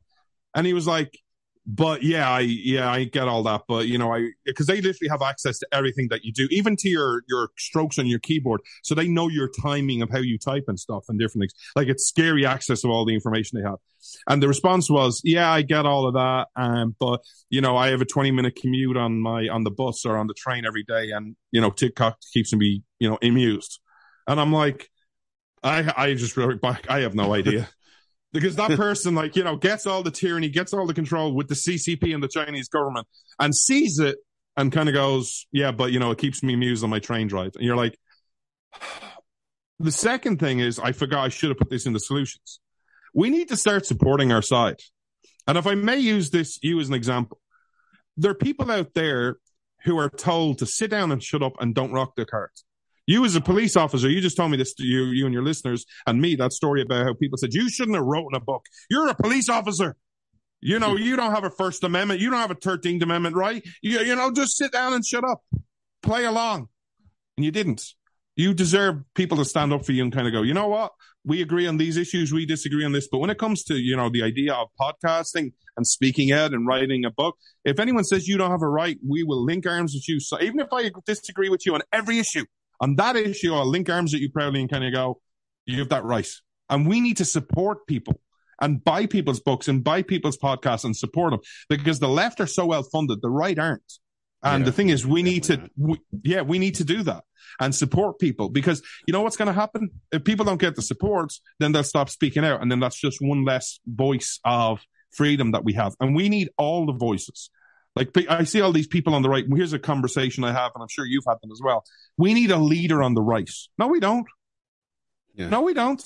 And he was like, but yeah, I yeah I get all that, but you know I because they literally have access to everything that you do, even to your your strokes on your keyboard, so they know your timing of how you type and stuff and different things. Like it's scary access of all the information they have. And the response was, yeah, I get all of that, um, but you know I have a twenty minute commute on my on the bus or on the train every day, and you know TikTok keeps me you know amused, and I'm like, I I just back, I have no idea because that person, like, you know, gets all the tyranny, gets all the control with the CCP and the Chinese government and sees it and kind of goes, yeah, but, you know, it keeps me amused on my train drive. And you're like, the second thing is, I forgot I should have put this in the solutions. We need to start supporting our side. And if I may use this, you as an example, there are people out there who are told to sit down and shut up and don't rock their cards. You as a police officer, you just told me this to you, you and your listeners and me, that story about how people said, you shouldn't have written a book. You're a police officer. You know, you don't have a first amendment. You don't have a 13th amendment, right? You, you know, just sit down and shut up, play along. And you didn't. You deserve people to stand up for you and kind of go, you know what? We agree on these issues. We disagree on this. But when it comes to, you know, the idea of podcasting and speaking out and writing a book, if anyone says you don't have a right, we will link arms with you. So even if I disagree with you on every issue, on that issue, I'll link arms with you proudly and kind of go, you have that right. And we need to support people and buy people's books and buy people's podcasts and support them because the left are so well funded, the right aren't. And Yeah, the thing is, we need to, we, yeah, we need to do that and support people because you know what's going to happen? If people don't get the support, then they'll stop speaking out. And then that's just one less voice of freedom that we have. And we need all the voices. Like I see all these people on the right. Here's a conversation I have, and I'm sure you've had them as well. We need a leader on the right. No, we don't. Yeah. No, we don't.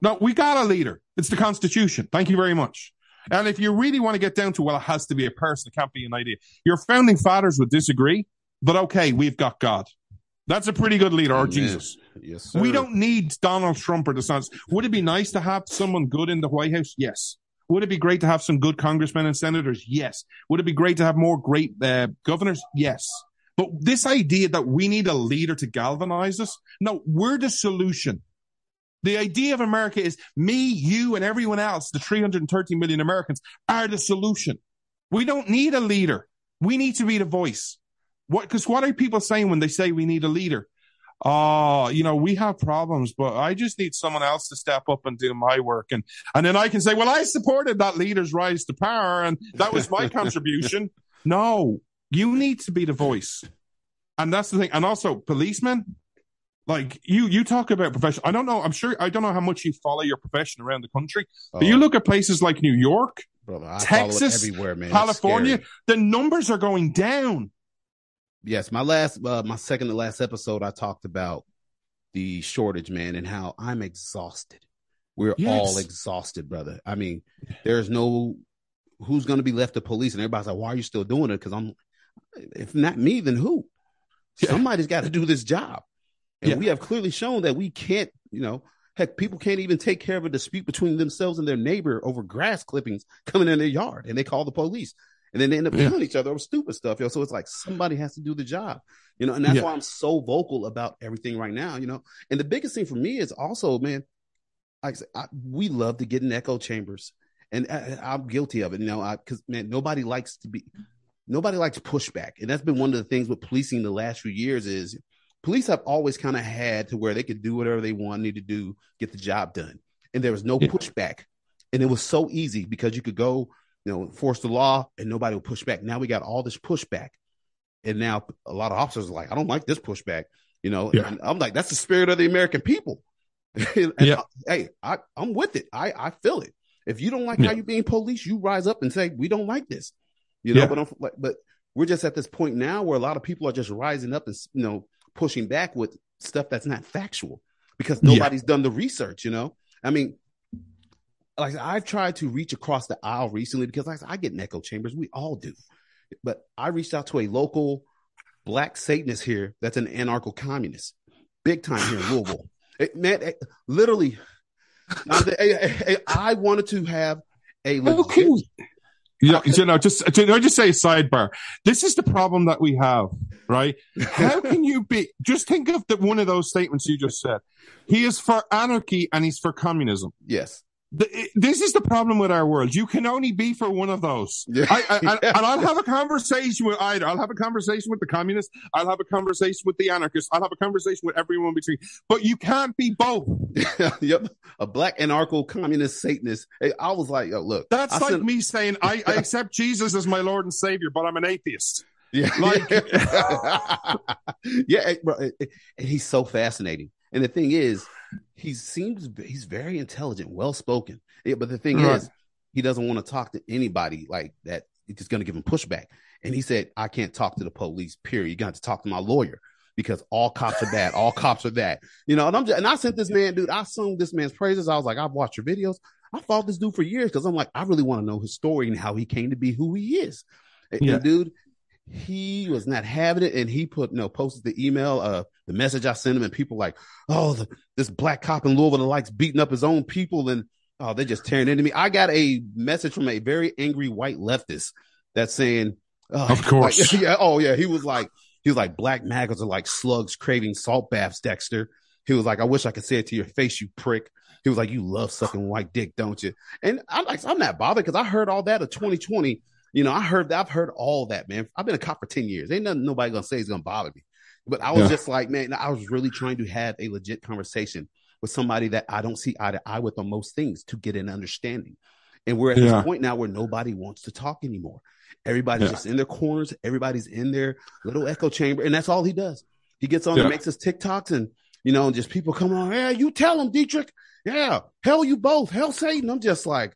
No, we got a leader. It's the Constitution. Thank you very much. And if you really want to get down to, well, it has to be a person, it can't be an idea. Your founding fathers would disagree, but okay, we've got God. That's a pretty good leader, or Amen. Jesus. Yes, sir. We don't need Donald Trump or DeSantis. Would it be nice to have someone good in the White House? Yes. Would it be great to have some good congressmen and senators? Yes. Would it be great to have more great uh, governors? Yes. But this idea that we need a leader to galvanize us, no, we're the solution. The idea of America is me, you, and everyone else, the 330 million Americans, are the solution. We don't need a leader. We need to be the voice. What? Because what are people saying when they say we need a leader? Oh, you know, we have problems, but I just need someone else to step up and do my work, and and then I can say, well, I supported that leader's rise to power, and that was my contribution. No, you need to be the voice, and that's the thing. And also, policemen, like you, you talk about profession. I don't know. I'm sure. I don't know how much you follow your profession around the country, but you Oh, look at places like New York, brother, Texas, everywhere, man. California. The numbers are going down. Yes, my last, uh, my second to last episode, I talked about the shortage, man, and how I'm exhausted. We're Yes. all exhausted, brother. I mean, there's no who's going to be left to police, and everybody's like, "Why are you still doing it?" Because I'm, if not me, then who? Yeah. Somebody's got to do this job, and Yeah. we have clearly shown that we can't. You know, heck, people can't even take care of a dispute between themselves and their neighbor over grass clippings coming in their yard, and they call the police. And then they end up Yeah. killing each other over stupid stuff, yo. So it's like somebody has to do the job, you know. And that's Yeah. why I'm so vocal about everything right now, you know. And the biggest thing for me is also, man, like I said, I, we love to get in echo chambers, and I, I'm guilty of it, you know. I because man, nobody likes to be, nobody likes pushback, and that's been one of the things with policing the last few years is police have always kind of had to where they could do whatever they wanted to do, get the job done, and there was no Yeah. pushback, and it was so easy because you could go you know, enforce the law and nobody will push back. Now we got all this pushback. And now a lot of officers are like, I don't like this pushback. You know, Yeah. and I'm like, that's the spirit of the American people. And Yeah. I- hey, I, I'm with it. I, I feel it. If you don't like how you're being police, you rise up and say, we don't like this. You know, Yeah. but like, but we're just at this point now where a lot of people are just rising up and, you know, pushing back with stuff that's not factual because Yeah. nobody's done the research, you know? I mean, like I've tried to reach across the aisle recently because like, I get in echo chambers. We all do. But I reached out to a local black Satanist here that's an anarcho communist, big time here in Louisville. It- man, it- literally, I, I- I wanted to have a legit, can you, you know, you know, just just say a sidebar? This is the problem that we have, right? How can you be? Just think of the, one of those statements you just said. He is for anarchy and he's for communism. yes, The, this is the problem with our world. You can only be for one of those. Yeah. I, I, I, and I'll have a conversation with either. I'll have a conversation with the communists. I'll have a conversation with the anarchists. I'll have a conversation with everyone between. But you can't be both. yep, a black anarcho communist Satanist. I was like, yo, look, That's like me saying I, I accept Jesus as my Lord and Savior, but I'm an atheist. Yeah, Like- yeah, bro, and he's so fascinating. And the thing is, he seems he's very intelligent, well spoken. Yeah, but the thing Right. is, he doesn't want to talk to anybody like that. It's just going to give him pushback. And he said, "I can't talk to the police. Period. You got to talk to my lawyer." Because all cops are bad, all cops are that, you know. And I'm just, and I sent this man, dude. I sung this man's praises. I was like, I've watched your videos. I followed this dude for years because I'm like, I really want to know his story and how he came to be who he is. Yeah. and dude, he was not having it. And he put you know posted the email uh the message i sent him and people like oh the, this black cop in louisville likes beating up his own people. And oh they're just tearing into me. I got a message from a very angry white leftist that's saying oh, Of course. like, yeah oh yeah. He was like he was like black maggots are like slugs craving salt baths dexter. He was like i wish i could say it to your face you prick. He was like you love sucking white dick don't you? And i'm like i'm not bothered because i heard all that of 2020 you know, I heard that. I've heard all that, man. I've been a cop for 10 years. Ain't nothing nobody gonna say is gonna bother me. But I was Yeah. just like, man, I was really trying to have a legit conversation with somebody that I don't see eye to eye with on most things to get an understanding. And we're at Yeah. this point now where nobody wants to talk anymore. Everybody's Yeah. just in their corners, everybody's in their little echo chamber, and that's all he does. He gets on and makes his TikToks and you know, and just people come on, yeah, you tell him, Dietrich. Yeah, hell you both, hell Satan. I'm just like,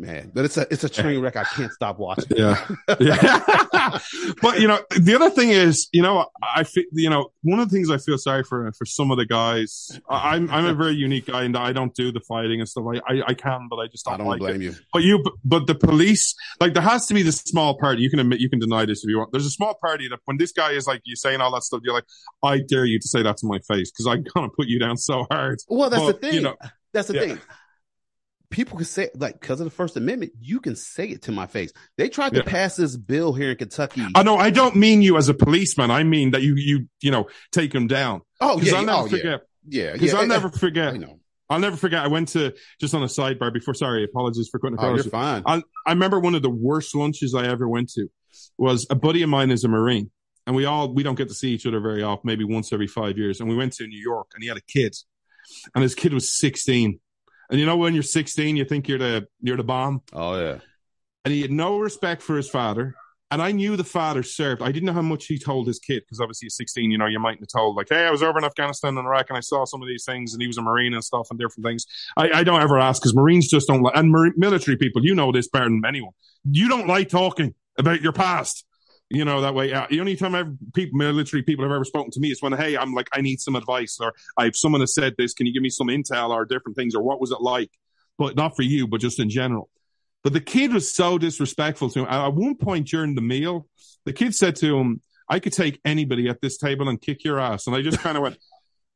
man, but it's a it's a train wreck I can't stop watching. Yeah. yeah. but you know, the other thing is, you know, I feel, you know, one of the things I feel sorry for for some of the guys. I- I'm I'm a very unique guy, and I don't do the fighting and stuff. I I, I can, but I just don't, I don't like blame it. you. But you, but the police, like, there has to be this small party. You can admit, you can deny this if you want. There's a small party that when this guy is like you saying all that stuff, you're like, I dare you to say that to my face because I'm gonna put you down so hard. Well, that's But, the thing. you know, that's the yeah. thing. People can say like because of the First Amendment, you can say it to my face. They tried to pass this bill here in Kentucky. I know I don't mean you as a policeman. I mean that you you you know take him down oh because yeah, I'll never oh, yeah, forget. yeah, Because yeah. I'll eh, never forget. I know. I'll never forget. I went to just on a sidebar before. Sorry, apologies for cutting Oh, you're fine. I, I remember one of the worst lunches I ever went to was a buddy of mine is a Marine and we all, we don't get to see each other very often, maybe once every five years. And we went to New York and he had a kid and his kid was 16. And you know, when you're 16, you think you're the, you're the bomb Oh yeah. and he had no respect for his father. And I knew the father served. I didn't know how much he told his kid because obviously at 16, you know, you mightn't have told like, Hey, I was over in Afghanistan and Iraq and I saw some of these things and he was a Marine and stuff and different things. I, I don't ever ask because Marines just don't like, and Mar- military people, you know this better than anyone. You don't like talking about your past. You know, that way, uh, the only time I've, people, military people have ever spoken to me is when, hey, I'm like, I need some advice or I've someone has said this. Can you give me some intel or different things or what was it like? But not for you, but just in general. But the kid was so disrespectful to him. At one point during the meal, the kid said to him, I could take anybody at this table and kick your ass. And I just kind of went,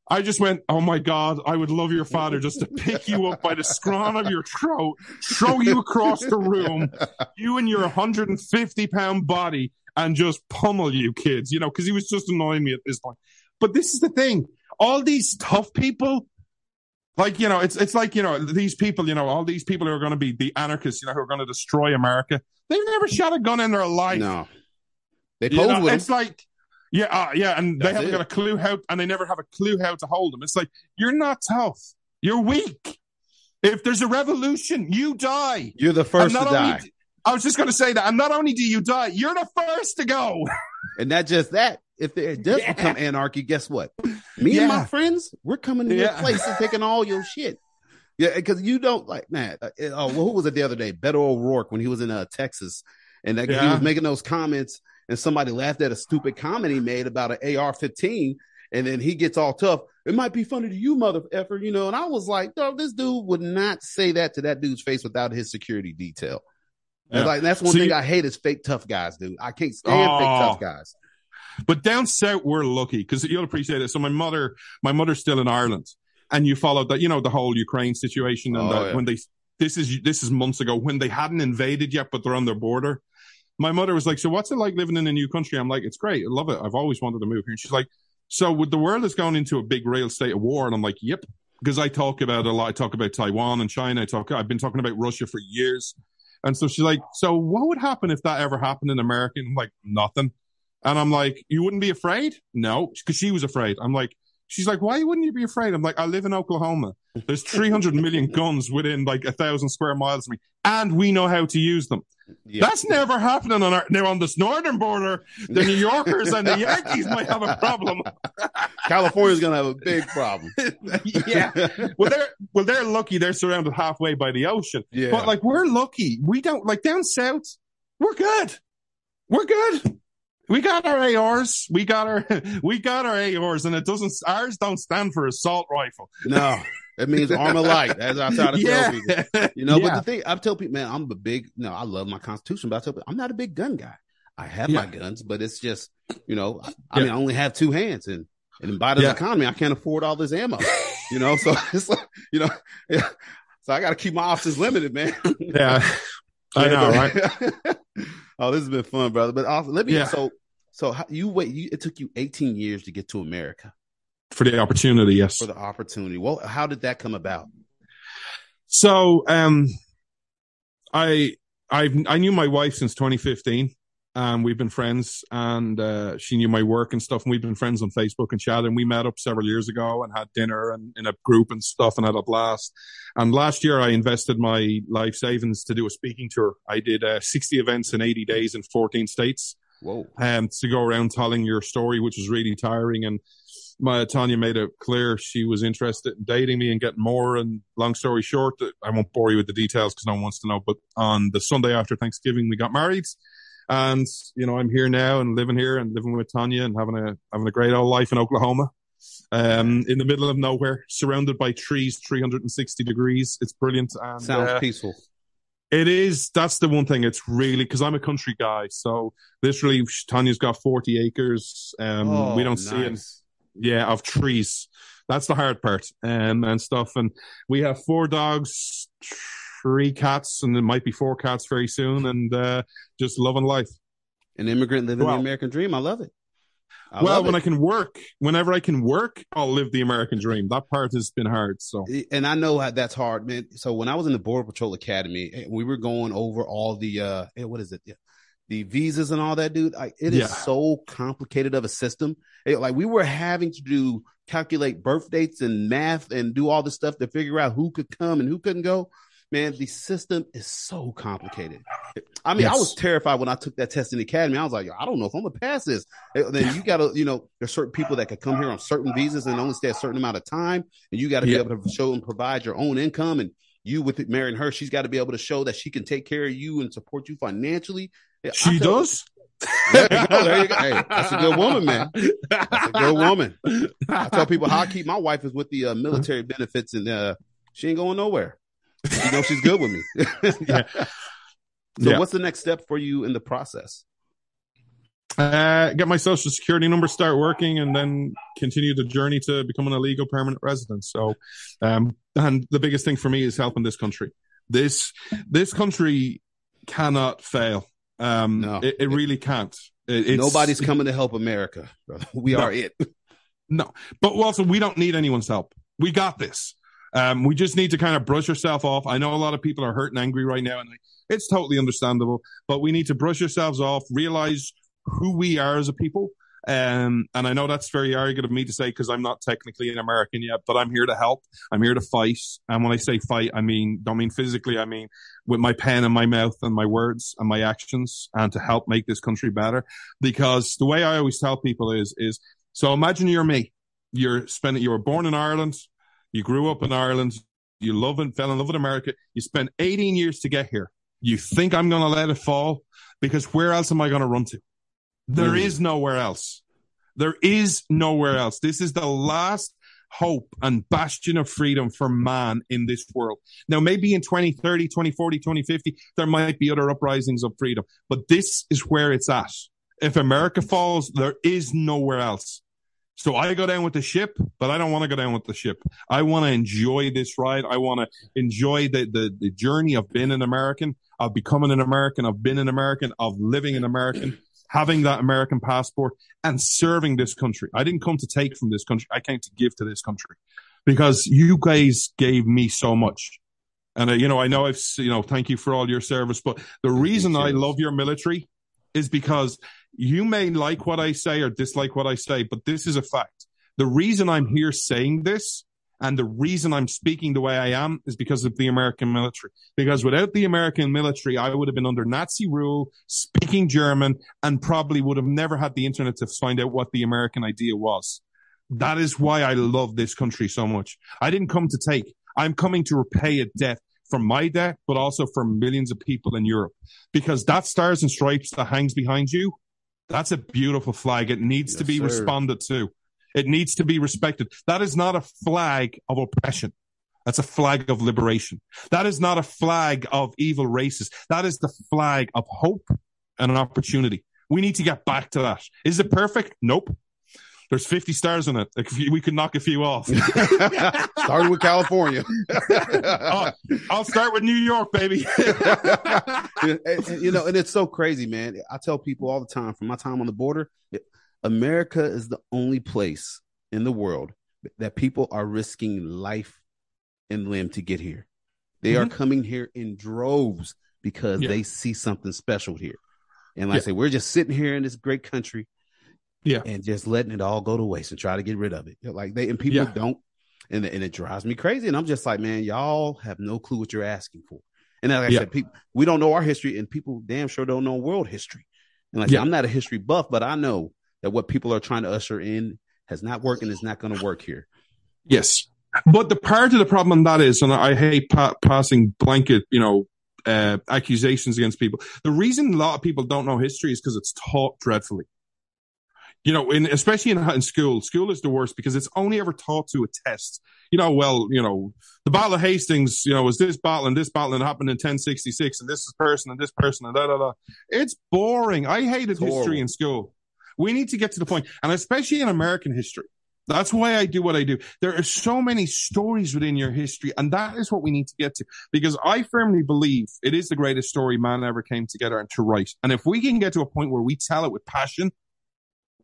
I just went, oh my God, I would love your father just to pick you up by the scrawn of your throat, throw you across the room, you and your 150 pound body, and just pummel you kids, you know, because he was just annoying me at this point. But this is the thing all these tough people, like, you know, it's, it's like, you know, these people, you know, all these people who are going to be the anarchists, you know, who are going to destroy America, they've never shot a gun in their life. No. They You pose know, with it's them. like, yeah, uh, yeah, and they haven't it. got a clue how, and they never have a clue how to hold them. It's like you're not tough, you're weak. If there's a revolution, you die. You're the first to die. only, I was just going to say that, and not only do you die, you're the first to go. And not just that, if it does Yeah. become anarchy, guess what? Me and my friends, we're coming to your place and taking all your shit. Yeah, because you don't like man. Uh, oh, well, who was it the other day? Beto O'Rourke when he was in uh, Texas, and that, he was making those comments, and somebody laughed at a stupid comment he made about an AR-15, and then he gets all tough. It might be funny to you, mother effer, you know. And I was like, no, this dude would not say that to that dude's face without his security detail. Yeah. like that's one So thing you- I hate is fake tough guys, dude. I can't stand fake Oh. tough guys. But down south, we're lucky because you'll appreciate it. So my mother, my mother's still in Ireland, and you followed that, you know, the whole Ukraine situation, and Oh, that yeah. when they, this is this is months ago when they hadn't invaded yet, but they're on their border. My mother was like, "So what's it like living in a new country?" I'm like, "It's great, I love it. I've always wanted to move here." And she's like, "So with the world is going into a big real state of war," and I'm like, "Yep." Because I talk about a lot. I talk about Taiwan and China. I talk. I've been talking about Russia for years. And so she's like, "So what would happen if that ever happened in America?" And I'm like, "Nothing." And I'm like, you wouldn't be afraid? No, because she was afraid. I'm like, she's like, why wouldn't you be afraid? I'm like, I live in Oklahoma. There's 300 million guns within like a thousand square miles of me, and we know how to use them. Yeah. That's never happening on our now on this northern border. The New Yorkers and the Yankees might have a problem. California's gonna have a big problem. yeah. Well, they're well, they're lucky. They're surrounded halfway by the ocean. yeah. But like we're lucky. We don't like down south. We're good. We're good. We got our ARs. We got our we got our ARs, and it doesn't ours don't stand for assault rifle. no, it means ArmaLite. As I try to tell people, you know. But the thing I tell people, man, I'm a big. No, I love my Constitution, but I tell people I'm not a big gun guy. I have my guns, but it's just, you know, I, I mean, I only have two hands, and and in Biden's Yeah. economy, I can't afford all this ammo. You know, so it's like, you know, yeah. So I got to keep my options limited, man. yeah, I know, right? Oh, this has been fun, brother. But also, let me. Yeah. So, so how, you wait. You, it took you 18 years to get to America For the opportunity, yes. for the opportunity. Well, how did that come about? So, um, I I I knew my wife since 2015, and we've been friends. And uh, she knew my work and stuff, and we've been friends on Facebook and chat. And we met up several years ago and had dinner and in a group and stuff, and had a blast. And last year, I invested my life savings to do a speaking tour. I did uh, 60 events in 80 days in 14 states Whoa. um, to go around telling your story, which was really tiring. And my Tanya made it clear she was interested in dating me and getting more. And long story short, I won't bore you with the details because no one wants to know. But on the Sunday after Thanksgiving, we got married. And you know I'm here now and living here and living with Tanya and having a having a great old life in Oklahoma, um, in the middle of nowhere, surrounded by trees, 360 degrees. It's brilliant. And, Sounds uh, peaceful. it is. That's the one thing. It's really because I'm a country guy, so literally Tanya's got 40 acres. Um, Oh, we don't see it. Yeah, of trees. That's the hard part, um, and stuff. And we have four dogs, three cats, and there might be four cats very soon. And uh, just loving life. An immigrant living Well- the American dream. I love it. I well, love when it. I can work, whenever I can work, I'll live the American dream. That part has been hard. So and I know that's hard, man. So when I was in the Border Patrol Academy, eh, we were going over all the uh, eh, what is it, the visas and all that, dude. Like it is Yeah. so complicated of a system. Eh, like we were having to do calculate birth dates and math and do all this stuff to figure out who could come and who couldn't go. Man, the system is so complicated. I mean, I was terrified when I took that test in the academy. I was like, I don't know if I'm gonna pass this. Eh, Then you gotta, you know, there's certain people that could come here on certain visas and only stay a certain amount of time, and you got to Yeah. be able to show and provide your own income. And you with it, marrying her, she's got to be able to show that she can take care of you and support you financially. She tell- does. There you go. There you go. Hey, that's a good woman, man. That's a good woman. I tell people how I keep my wife is with the uh, military benefits, and uh, she ain't going nowhere. You know she's good with me. Yeah. So, Yeah. what's the next step for you in the process? Uh, get my social security number, start working, and then continue the journey to becoming a legal permanent resident. So, um, and the biggest thing for me is helping this country. This this country cannot fail. Um, No. it, it really can't. It- Nobody's coming to help America. brother. We No. are it. No, but also we don't need anyone's help. We got this. Um, we just need to kind of brush yourself off. I know a lot of people are hurt and angry right now, and it's totally understandable. But we need to brush ourselves off, realize who we are as a people. Um, and I know that's very arrogant of me to say because I'm not technically an American yet, but I'm here to help. I'm here to fight. And when I say fight, I mean don't mean physically. I mean with my pen and my mouth and my words and my actions, and to help make this country better. Because the way I always tell people is is so imagine you're me. You're spending, you were born in Ireland. You grew up in Ireland. You love and fell in love with America. You spent 18 years to get here. You think I'm going to let it fall because where else am I going to run to? There Mm. is nowhere else. There is nowhere else. This is the last hope and bastion of freedom for man in this world. Now, maybe in 2030, 2040, 2050, there might be other uprisings of freedom, but this is where it's at. If America falls, there is nowhere else. So I go down with the ship, but I don't want to go down with the ship. I want to enjoy this ride. I want to enjoy the, the, the journey of being an American, of becoming an American, of being an American, of living an American, having that American passport and serving this country. I didn't come to take from this country. I came to give to this country because you guys gave me so much. And, uh, you know, I know I've, you know, thank you for all your service, but the reason I love your military is because you may like what I say or dislike what I say, but this is a fact. The reason I'm here saying this and the reason I'm speaking the way I am is because of the American military. Because without the American military, I would have been under Nazi rule, speaking German, and probably would have never had the internet to find out what the American idea was. That is why I love this country so much. I didn't come to take. I'm coming to repay a debt from my debt, but also for millions of people in Europe. Because that stars and stripes that hangs behind you, that's a beautiful flag. It needs to be sir. responded to. It needs to be respected. That is not a flag of oppression. That's a flag of liberation. That is not a flag of evil races. That is the flag of hope and an opportunity. We need to get back to that. Is it perfect? Nope. There's 50 stars in it. Like, if you- We could knock a few off. Starting with California. Oh, I'll start with New York, baby. You know, and it's so crazy, man. I tell people all the time from my time on the border, America is the only place in the world that people are risking life and limb to get here. They are mm-hmm. coming here in droves because Yeah. they see something special here. And like Yeah. I say, we're just sitting here in this great country Yeah. and just letting it all go to waste and try to get rid of it. Like they and people Yeah. don't, and and it drives me crazy. And I'm just like, man, y'all have no clue what you're asking for. And like I Yeah. said, people we don't know our history, and people damn sure don't know world history. And like I Yeah. I'm not a history buff, but I know that what people are trying to usher in has not worked and is not going to work here. Yes. But the part of the problem on that is, and I hate pa- passing blanket, you know, uh, accusations against people. The reason a lot of people don't know history is because it's taught dreadfully. You know, in, especially in, in school, school is the worst because it's only ever taught to a test. You know, well, you know, the Battle of Hastings, you know, was this battle and this battle and happened in 1066 and this person and this person and da da da. It's boring. I hated history in school. We need to get to the point, and especially in American history. That's why I do what I do. There are so many stories within your history, and that is what we need to get to. Because I firmly believe it is the greatest story man ever came together and to write. And if we can get to a point where we tell it with passion,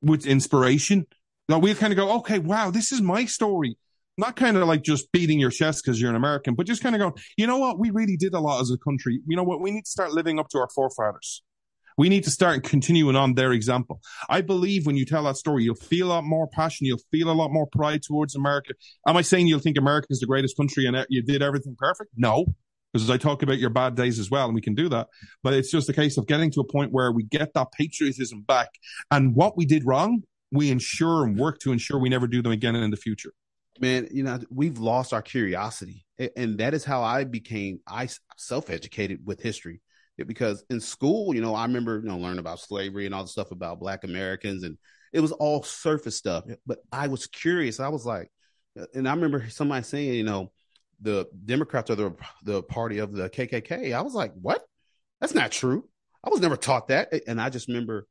with inspiration, that we kind of go, okay, wow, this is my story. Not kind of like just beating your chest because you're an American, but just kind of going, you know what? We really did a lot as a country. You know what? We need to start living up to our forefathers. We need to start continuing on their example. I believe when you tell that story, you'll feel a lot more passion. You'll feel a lot more pride towards America. Am I saying you'll think America is the greatest country and you did everything perfect? No, because as I talk about your bad days as well, and we can do that. But it's just a case of getting to a point where we get that patriotism back, and what we did wrong, we ensure and work to ensure we never do them again in the future. man you know we've lost our curiosity. And that is how i became i self-educated with history. Because in school you know i remember you know learning about slavery and all the stuff about black americans and it was all surface stuff. But i was curious. I was like and i remember somebody saying you know the democrats are the the party of the kkk i was like what that's not true i was never taught that and i just remember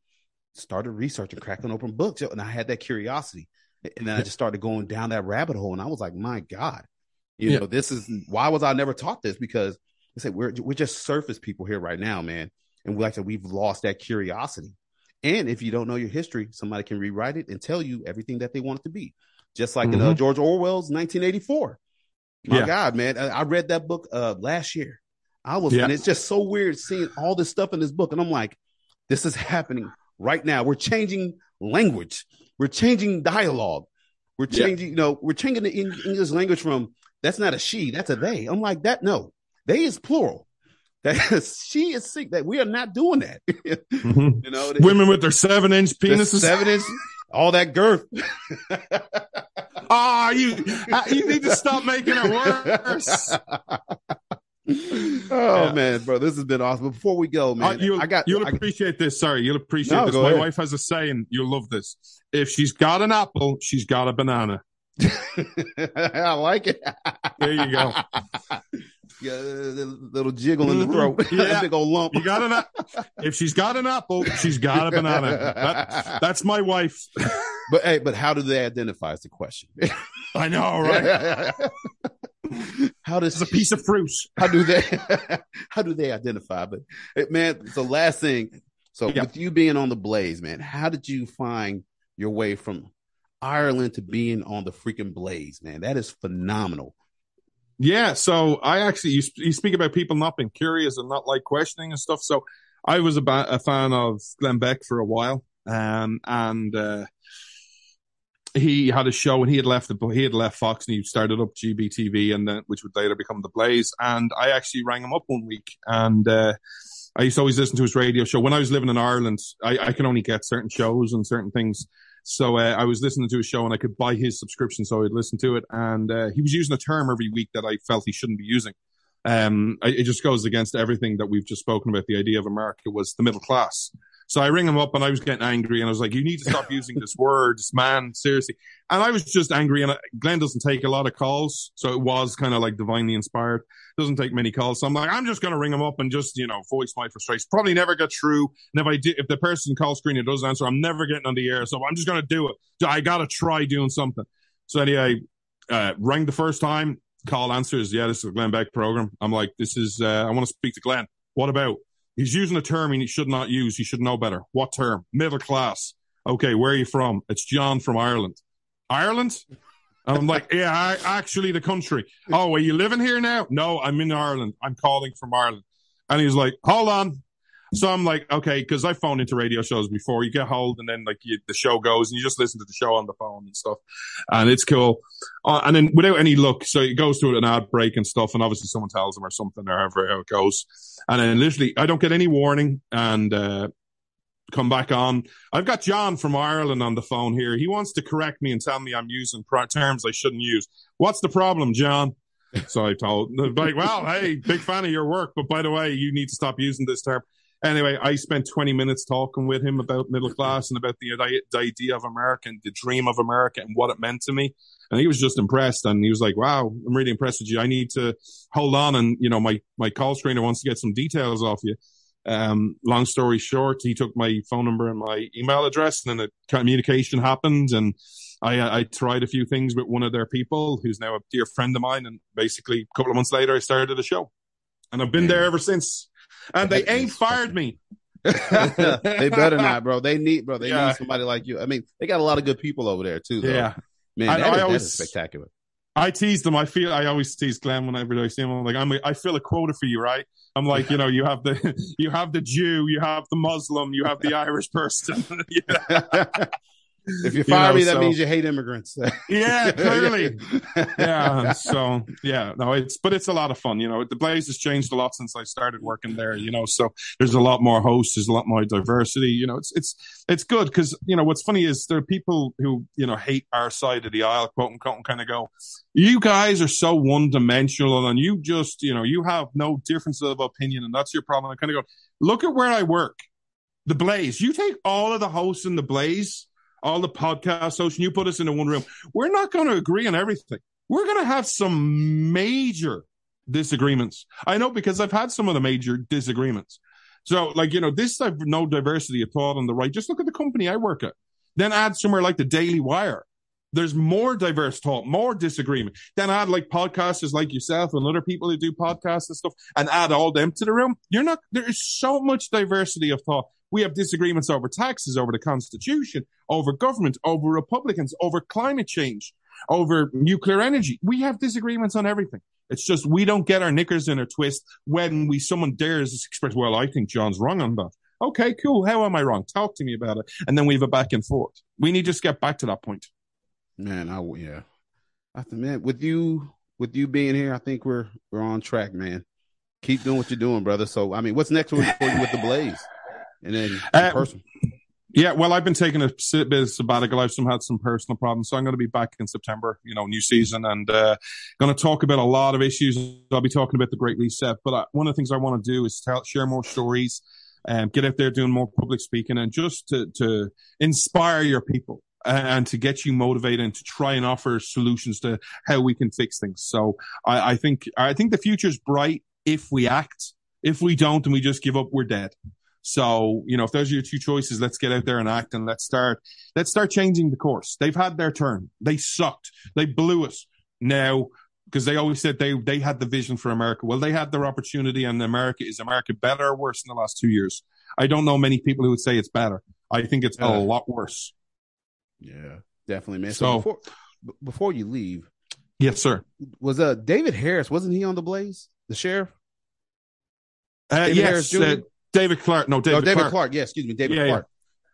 started researching cracking open books and i had that curiosity and then I just started going down that rabbit hole, and I was like, "My God, you Yeah. know, this is why was I never taught this?" Because I said we're we're just surface people here right now, man, and we like that we've lost that curiosity. And if you don't know your history, somebody can rewrite it and tell you everything that they want it to be, just like in uh, Mhm. George Orwell's 1984. My Yeah. God, man, I, read that book uh, last year. I was, Yeah. and it's just so weird seeing all this stuff in this book, and I'm like, this is happening right now. We're changing language. We're changing dialogue. We're Yeah. changing, you know, we're changing the English language from that's not a she, that's a they. I'm like, that no, they is plural. That is, she is sick. That we are not doing that. Mhm. you know, Women with their seven inch the penises. seven inch, all that girth. Ah, you uh, you need to stop making it worse. oh Yeah. man, bro, this has been awesome. But before we go, Uh, man, you'll, I got, you'll I, appreciate this. Sorry, you'll appreciate No, this. My ahead. wife has a saying. You'll love this. If she's got an apple, she's got a banana. I like it. There you go. Yeah, little jiggle in the Mhm. throat. Yeah. big old lump. You got an. a- If she's got an apple, she's got a banana. That, that's my wife. But hey, but how do they identify? Is the question. I know, right? how does It's a piece of fruit. how do they how do they identify? But man, the last thing. So Yeah. with you being on the Blaze, man, how did you find your way from Ireland to being on the freaking Blaze, man? That is phenomenal. Yeah, so I actually you, you speak about people not being curious and not like questioning and stuff. So I was a, ba- a fan of Glenn Beck for a while, um, and uh, he had a show and he had left the he had left Fox and he started up GBTV and then which would later become the Blaze. And I actually rang him up one week and. Uh, I used to always listen to his radio show. When I was living in Ireland, I, I can only get certain shows and certain things. So uh, I was listening to a show and I could buy his subscription, so I'd listen to it. And uh, he was using a term every week that I felt he shouldn't be using. Um, it just goes against everything that we've just spoken about. The idea of America was the middle class. So I ring him up and I was getting angry and I was like, "You need to stop using this word, this man, seriously." And I was just angry. And I, Glenn doesn't take a lot of calls, so it was kind of like divinely inspired. Doesn't take many calls, so I'm like, I'm just going to ring him up and just you know voice my frustration. Probably never get through. And if I do, if the person call screen and does answer, I'm never getting on the air. So I'm just going to do it. I got to try doing something. So anyway, uh, rang the first time. Call answers. Yeah, this is a Glenn Beck program. I'm like, this is. Uh, I want to speak to Glenn. What about? He's using a term he should not use. He should know better. What term? Middle class. Okay, where are you from? It's John from Ireland. Ireland? And I'm like, yeah, I, actually the country. Oh, are you living here now? No, I'm in Ireland. I'm calling from Ireland. And he's like, hold on. So I'm like, okay, because I phoned into radio shows before. You get hold, and then like you, the show goes, and you just listen to the show on the phone and stuff, and it's cool. Uh, and then without any luck, so it goes through an ad break and stuff, and obviously someone tells them or something, or however how it goes. And then literally, I don't get any warning, and uh, come back on. I've got John from Ireland on the phone here. He wants to correct me and tell me I'm using pro- terms I shouldn't use. What's the problem, John? So I told like, well, hey, big fan of your work, but by the way, you need to stop using this term. Anyway, I spent 20 minutes talking with him about middle class and about the, the idea of America and the dream of America and what it meant to me. And he was just impressed. And he was like, wow, I'm really impressed with you. I need to hold on. And, you know, my, my call screener wants to get some details off you. Um, long story short, he took my phone number and my email address and then the communication happened. And I, I tried a few things with one of their people who's now a dear friend of mine. And basically a couple of months later, I started the show and I've been there ever since. And they ain't fired me. they better not, bro. They need, bro. They Yeah. need somebody like you. I mean, they got a lot of good people over there too. Though. Yeah. man, I- that, I is, always- is spectacular. I teased him. I feel I always tease Glenn whenever I see him. I'm like, I'm, I feel a quota for you, right? I'm like, you know, you have the, you have the Jew, you have the Muslim, you have the Irish person. if you You fire know, me, that so- means you hate immigrants. yeah, clearly. yeah. So yeah, no, it's but it's a lot of fun. You know, the Blaze has changed a lot since I started working there. You know, so there's a lot more hosts, there's a lot more diversity. You know, it's it's it's good because you know what's funny is there are people who you know hate our side of the aisle, quote unquote, and kind of go, "You guys are so one dimensional, and you just you know you have no difference of opinion, and that's your problem." I kind of go, "Look at where I work, the Blaze. You take all of the hosts in the Blaze." All the podcast hosts, and you put us into one room. We're not going to agree on everything we're going to have some major disagreements. I know because I've had some of the major disagreements. So, like, you know, this I've no diversity of thought on the right. Just look at the company I work at. Then add somewhere like the Daily Wire. There's more diverse thought, more disagreement. Then add like podcasters like yourself and other people who do podcasts and stuff and add all them to the room. You're not, there is so much diversity of thought. We have disagreements over taxes, over the constitution, over government, over Republicans, over climate change, over nuclear energy. We have disagreements on everything. It's just we don't get our knickers in a twist when we someone dares to express, well, I think John's wrong on that. Okay, cool. How am I wrong? Talk to me about it. And then we have a back and forth. We need to get back to that point. Man, I yeah. I think, man, with you with you being here, I think we're we're on track, man. Keep doing what you're doing, brother. So, I mean, what's next for you with the Blaze? And then Uh, person. Yeah, well, I've been taking a bit of sabbatical. I've some had some personal problems, so I'm going to be back in September. You know, new season, and uh, going to talk about a lot of issues. I'll be talking about the Great Reset, but uh, one of the things I want to do is tell, share more stories, um, get out there doing more public speaking, and just to to inspire your people and to get you motivated and to try and offer solutions to how we can fix things. So I, I think I think the future's bright if we act. If we don't and we just give up, we're dead. So, you know, if those are your two choices, let's get out there and act and let's start, let's start changing the course. They've had their turn. They sucked. They blew us. Now, because they always said they, they had the vision for America. Well, they had their opportunity and America, is America better or worse in the last two years? I don't know many people who would say it's better. I think it's Yeah. a lot worse. Yeah, definitely, man. So, So- before b- before you leave, Yes, sir. was uh David Harris, wasn't he on the Blaze? The sheriff? Uh, Harris yes, Jr.? uh, David Clarke. No, David, oh, David Clarke. Clarke. Yeah, excuse me, David Yeah, yeah. Clarke.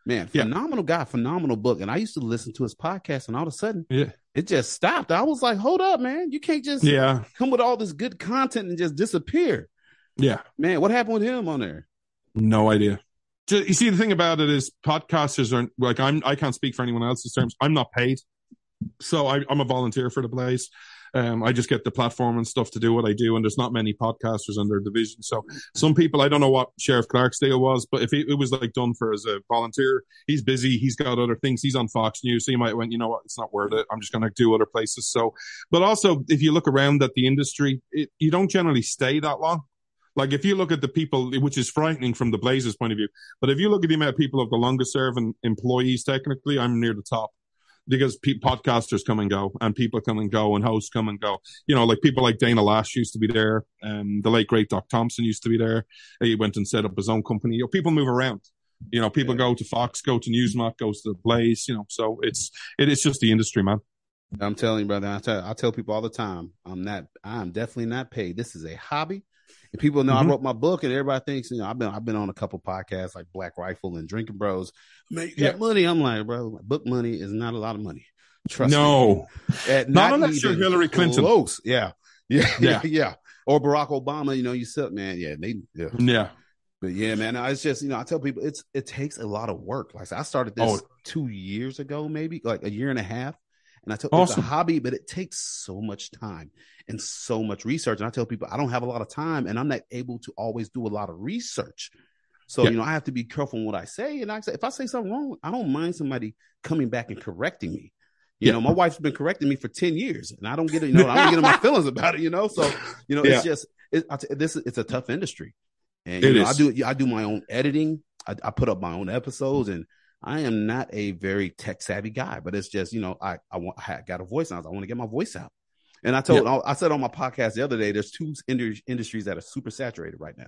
Man, Yeah. phenomenal guy, phenomenal book. And I used to listen to his podcast, and all of a sudden, Yeah. it just stopped. I was like, hold up, man. You can't just Yeah. come with all this good content and just disappear. Yeah. Man, what happened with him on there? No idea. Ju- You see, the thing about it is podcasters aren't like, I'm, I can't speak for anyone else's terms. I'm not paid. So I, I'm a volunteer for the Blaze. Um, I just get the platform and stuff to do what I do. And there's not many podcasters in their division. So some people, I don't know what Sheriff Clarke's deal was, but if it, was like done for as a volunteer, he's busy. He's got other things. He's on Fox News. So you might went, you know what? It's not worth it. I'm just going to do other places. So, but also if you look around at the industry, it, you don't generally stay that long. Like if you look at the people, which is frightening from the Blazers point of view, but if you look at the amount of people of the longest serving employees, technically, I'm near the top because pe- podcasters come and go and people come and go and hosts come and go. You know, like people like Dana Loesch used to be there. Um, the late great Doc Thompson used to be there. He went and set up his own company. You know, people move around. You know, people Yeah. go to Fox, go to Newsmax, goes to the Blaze. You know, so it's it is just the industry, man. I'm telling you, brother. I tell I tell people all the time, I'm not. I'm definitely not paid. This is a hobby. And people know Mhm. I wrote my book, and everybody thinks you know I've been I've been on a couple podcasts like Black Rifle and Drinking Bros. Man, you got Yeah. money. I'm like, bro, book money is not a lot of money. Trust me. no, At Not unless you're Hillary Clinton. Close. Yeah. Yeah. Yeah. Yeah. Or Barack Obama, you know, you said, man, yeah, they, yeah. yeah, But yeah, man, it's just, you know, I tell people it's, it takes a lot of work. Like I I started this Oh. two years ago, maybe like a year and a half. And I tell it's a hobby, but it takes so much time and so much research. And I tell people I don't have a lot of time and I'm not able to always do a lot of research. So, Yeah. you know, I have to be careful in what I say. And I say, if I say something wrong, I don't mind somebody coming back and correcting me. You Yeah. know, my wife's been correcting me for 10 years and I don't get it, you know, I don't get in my feelings about it, you know? So, you know, Yeah. it's just, it, I this it's a tough industry. And, you know, I do, I do my own editing. I, I put up my own episodes and I am not a very tech savvy guy, but it's just, you know, I, I want, I got a voice out. I want to get my voice out. And I told, I said on my podcast the other day, there's two indu- industries that are super saturated right now.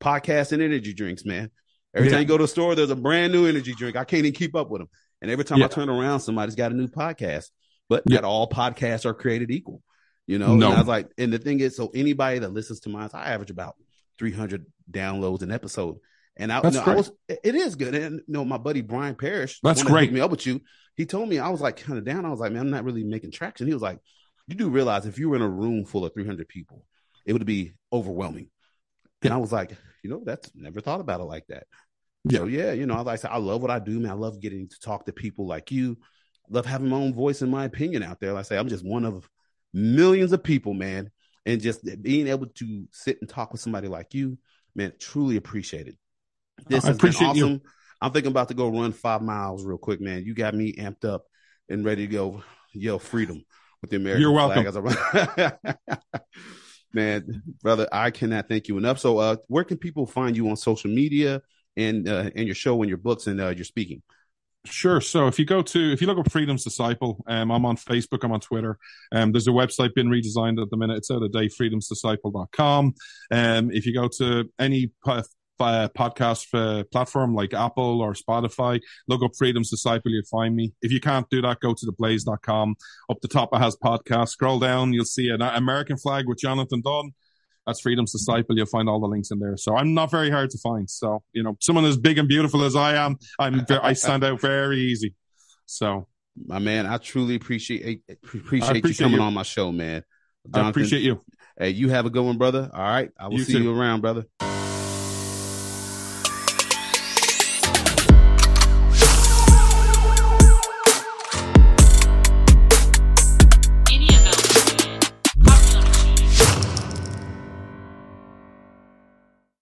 Podcasts and energy drinks, man. Every Yeah. time you go to a store, there's a brand new energy drink. I can't even keep up with them. And every time Yeah. I turn around, somebody's got a new podcast. But Yeah. not all podcasts are created equal. You know, No. and I was like, and the thing is, so anybody that listens to mine, I average about 300 downloads an episode. And I, That's I was, it is good. And you know, my buddy Brian Parrish, That's that great. Me up with you. He told me I was like kind of down. I was like, man, I'm not really making traction. He was like, you do realize if you were in a room full of 300 people, it would be overwhelming. And I was like, you know, that's never thought about it like that. So yeah, you know, I like I said, I love what I do, man. I love getting to talk to people like you. I love having my own voice and my opinion out there. Like I say, I'm just one of millions of people, man. And just being able to sit and talk with somebody like you, man, truly appreciate it. This I appreciate you. awesome. I'm thinking about to go run five miles real quick, man. You got me amped up and ready to go yell freedom with the American You're flag welcome. as I- man, brother, I cannot thank you enough. So, uh, where can people find you on social media and uh, and your show and your books and uh, your speaking? Sure. So if you go to if you look up Freedom's Disciple, um, I'm on Facebook, I'm on Twitter. Um, there's a website being redesigned at the minute. It's out of date, freedomsdisciple.com. Um, if you go to any uh, podcast uh, platform like Apple or Spotify, look up Freedom's Disciple, you'll find me. If you can't do that, go to theblaze.com. Up the top, it has podcast. Scroll down, you'll see an American flag with Jonathon Dunne. That's Freedom's Disciple. You'll find all the links in there. So I'm not very hard to find. So, you know, someone as big and beautiful as I am, I'm ve- I stand out very easy. So My man, I truly appreciate appreciate, you appreciate coming you. on my show, man. I appreciate you. Hey, you have a good one, brother. All right, I will You see too. you around, brother.